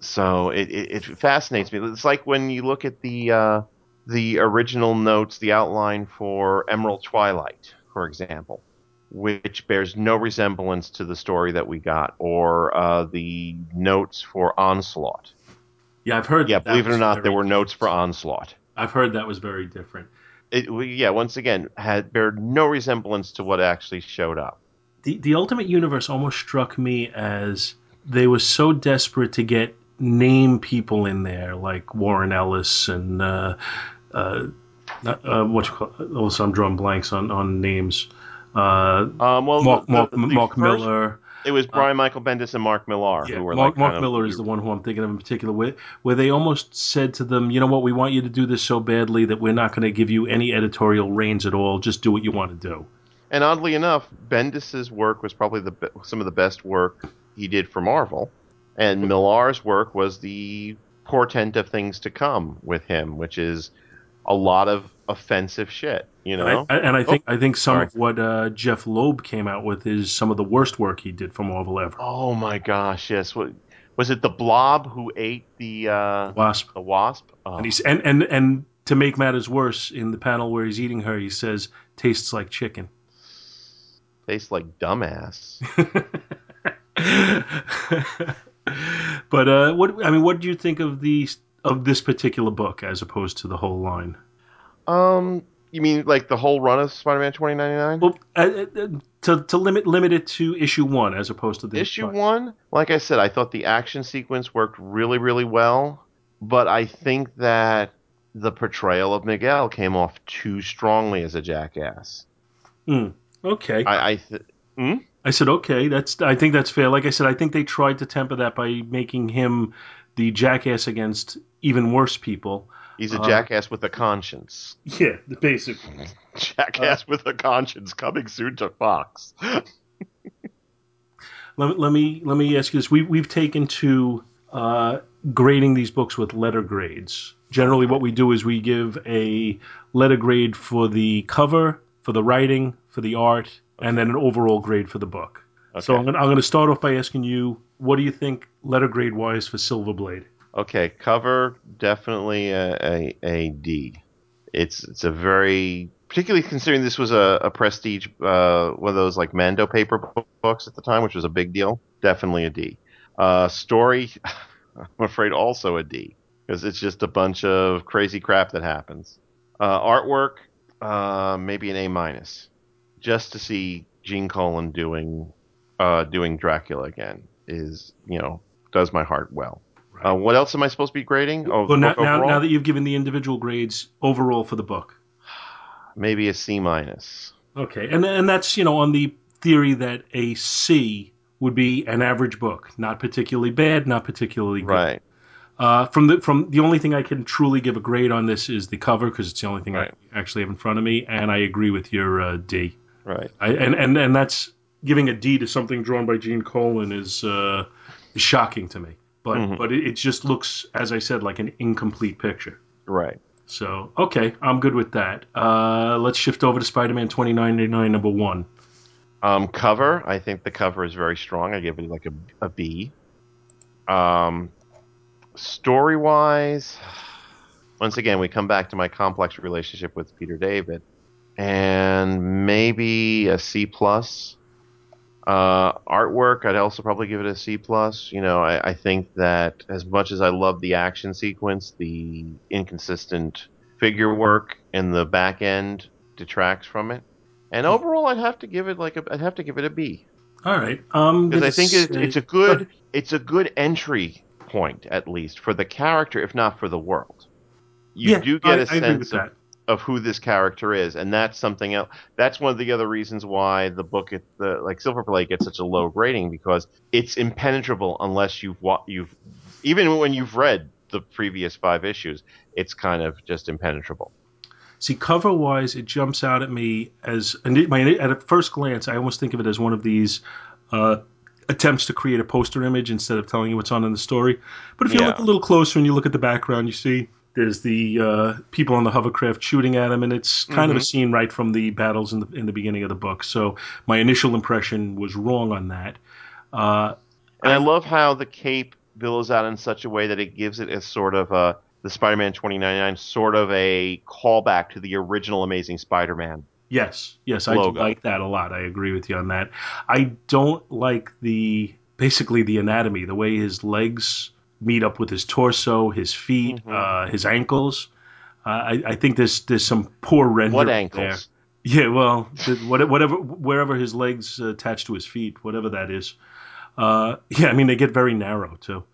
So it, it, it fascinates me. It's like when you look at the uh, the original notes, the outline for Emerald Twilight, for example, which bears no resemblance to the story that we got, or uh, the notes for Onslaught. Yeah, I've heard. Yeah, believe it or not, there were notes for. Onslaught. I've heard that was very different. It, yeah, once again, had bear no resemblance to what actually showed up. The the Ultimate Universe almost struck me as they were so desperate to get name people in there like Warren Ellis and uh, uh, uh, what you call. Also, I'm drawing blanks on on names. Uh, Um, well, Mark, Mark, the- the Mark first- Millar. It was Brian Michael Bendis and Mark Millar Yeah, who were Mark, like Mark Millar of, is the one who I'm thinking of in particular, where, where they almost said to them, you know what, we want you to do this so badly that we're not going to give you any editorial reins at all. Just do what you want to do. And oddly enough, Bendis's work was probably the some of the best work he did for Marvel, and Millar's work was the portent of things to come with him, which is a lot of offensive shit. You know, And I, and I think I think some sorry. of what uh, Jeph Loeb came out with is some of the worst work he did for Marvel ever. oh my gosh, yes. What was it? The Blob who ate the uh, Wasp. the wasp? Oh, And he's and, and and to make matters worse, in the panel where he's eating her, he says tastes like chicken. tastes like dumbass. but uh, what I mean, what do you think of the of this particular book as opposed to the whole line? Um, you mean like the whole run of Spider-Man 2099? Well, uh, uh, to to limit limit it to issue one as opposed to the Issue one, like I said, I thought the action sequence worked really, really well, but I think that the portrayal of Miguel came off too strongly as a jackass. Okay, I, I th- I said okay. That's I think that's fair. Like I said, I think they tried to temper that by making him the jackass against even worse people. he's a Uh, jackass with a conscience. Yeah, basically. Jackass with a conscience coming soon to Fox. Let, me- let me let me ask you this: we we've taken to uh, grading these books with letter grades. Generally, what we do is we give a letter grade for the cover, for the writing, for the art, and then an overall grade for the book. So I'm gonna, I'm going to start off by asking you, what do you think letter grade wise for Silver Blade? Okay, cover definitely a, a, a D. It's it's a very particularly considering this was a, a prestige uh, one of those like Mando paper books at the time, which was a big deal. Definitely a D. Uh, story, I'm afraid also a D because it's just a bunch of crazy crap that happens. Uh, artwork, uh, maybe an A minus, just to see Gene Colan doing uh, doing Dracula again is you know does my heart well. Uh, what else am I supposed to be grading? Oh, Well, now, now, now that you've given the individual grades overall for the book, maybe a C minus. okay, and and that's you know on the theory that a C would be an average book, not particularly bad, not particularly good. Right. Uh, from the from the only thing I can truly give a grade on this is the cover because it's the only thing Right. I actually have in front of me, and I agree with your uh, D. Right. I, and and and that's giving a D to something drawn by Gene Colan is uh, is shocking to me. But Mhm. but it, it just looks, as I said, like an incomplete picture. Right. So okay, I'm good with that. Uh, let's shift over to Spider-Man 2099 number one. Um, cover. I think the cover is very strong. I give it like a, a B. Um, story wise, once again, we come back to my complex relationship with Peter David, and maybe a C plus. Uh, artwork, I'd also probably give it a C plus. You know, I, I think that as much as I love the action sequence, the inconsistent figure work in the back end detracts from it. And overall, I'd have to give it like a, I'd have to give it a B All right, um, because I think it's, say- it's a good it's a good entry point at least for the character, if not for the world. You yeah, do get I- a I agree with sense of, that. Of who this character is, and that's something else. That's one of the other reasons why the book, at the like Silver Play, gets such a low rating because it's impenetrable unless you've wa- you've even when you've read the previous five issues, it's kind of just impenetrable. See, cover wise, it jumps out at me as and my at a first glance, I almost think of it as one of these uh, attempts to create a poster image instead of telling you what's on in the story. But if you Yeah. look a little closer and you look at the background, you see there's the uh, people on the hovercraft shooting at him, and it's kind of a Mhm. scene right from the battles in the in the beginning of the book. So my initial impression was wrong on that. Uh, And I, I- love how the cape billows out in such a way that it gives it a sort of a the Spider-Man 2099 sort of a callback to the original Amazing Spider-Man. Yes, yes, I do like that a lot. I agree with you on that. I don't like the basically the anatomy, the way his legs meet up with his torso, his feet, Mhm. uh, his ankles. Uh, I, I think there's there's some poor rendering What there. Yeah, well, whatever, wherever his legs uh, attach to his feet, whatever that is. Uh, yeah, I mean they get very narrow too.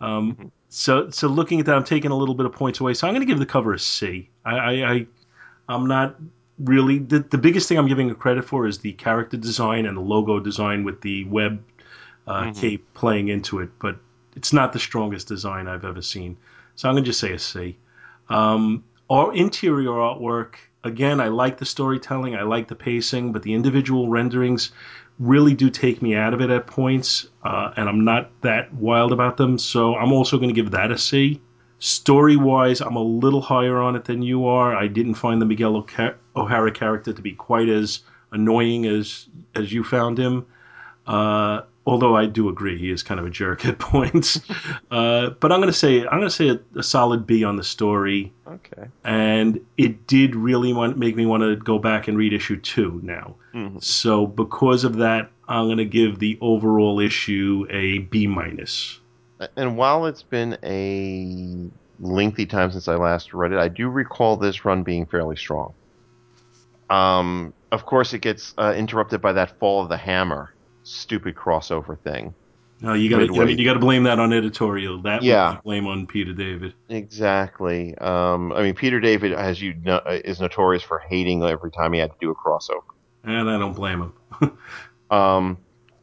Um, Mhm. So, so looking at that, I'm taking a little bit of points away. So I'm going to give the cover a C. I, I, I I'm not really the, the biggest thing I'm giving it credit for is the character design and the logo design with the web uh, Mhm. cape playing into it, but it's not the strongest design I've ever seen. So I'm going to just say a C. Um, interior artwork, again, I like the storytelling, I like the pacing, but the individual renderings really do take me out of it at points, uh, and I'm not that wild about them. So I'm also going to give that a C. Story wise, I'm a little higher on it than you are. I didn't find the Miguel O'Hara character to be quite as annoying as as you found him. Uh, although I do agree he is kind of a jerk at points. uh, but I'm going to say I'm going to say a, a solid B on the story, Okay. and it did really want, make me want to go back and read issue two now. Mhm. So because of that, I'm going to give the overall issue a B minus. And while it's been a lengthy time since I last read it, I do recall this run being fairly strong. Um, of course, it gets uh, interrupted by that Fall of the Hammer stupid crossover thing. No, you got to. I mean, you got to blame that on editorial. That Yeah. blame on Peter David. Exactly. Um, I mean, Peter David, as you know, is notorious for hating every time he had to do a crossover. And I don't blame him. Um,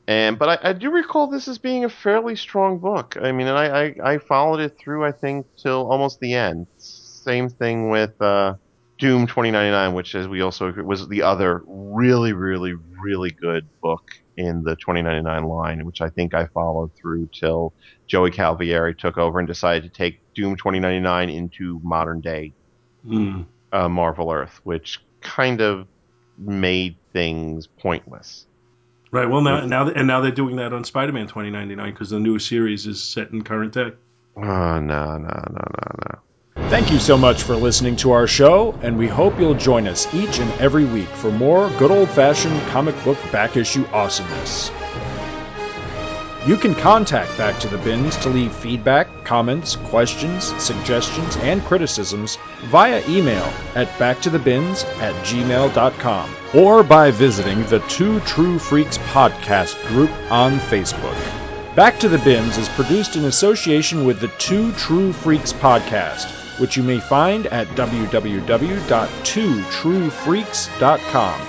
and but I, I do recall this as being a fairly strong book. I mean, and I, I, I followed it through. I think till almost the end. Same thing with uh, Doom 2099, which, as we also agree, was the other really, really, really good book in the 2099 line, which I think I followed through till Joey Cavalieri took over and decided to take Doom 2099 into modern day Mm. uh, Marvel Earth, which kind of made things pointless. Right. Well, now, now, and now they're doing that on Spider-Man 2099 because the new series is set in current day. Oh no, no, no, no, no. Thank you so much for listening to our show, and we hope you'll join us each and every week for more good old fashioned comic book back issue awesomeness. You can contact Back to the Bins to leave feedback, comments, questions, suggestions, and criticisms via email at backtothebins at gmail.com or by visiting the Two True Freaks podcast group on Facebook. Back to the Bins is produced in association with the Two True Freaks podcast, which you may find at www.twotruefreaks.com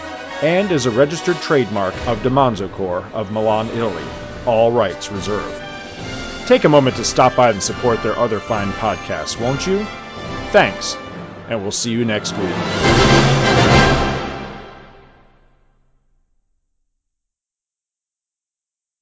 and is a registered trademark of DeMonzo Corps of Milan, Italy. all rights reserved. Take a moment to stop by and support their other fine podcasts, won't you? Thanks, and we'll see you next week.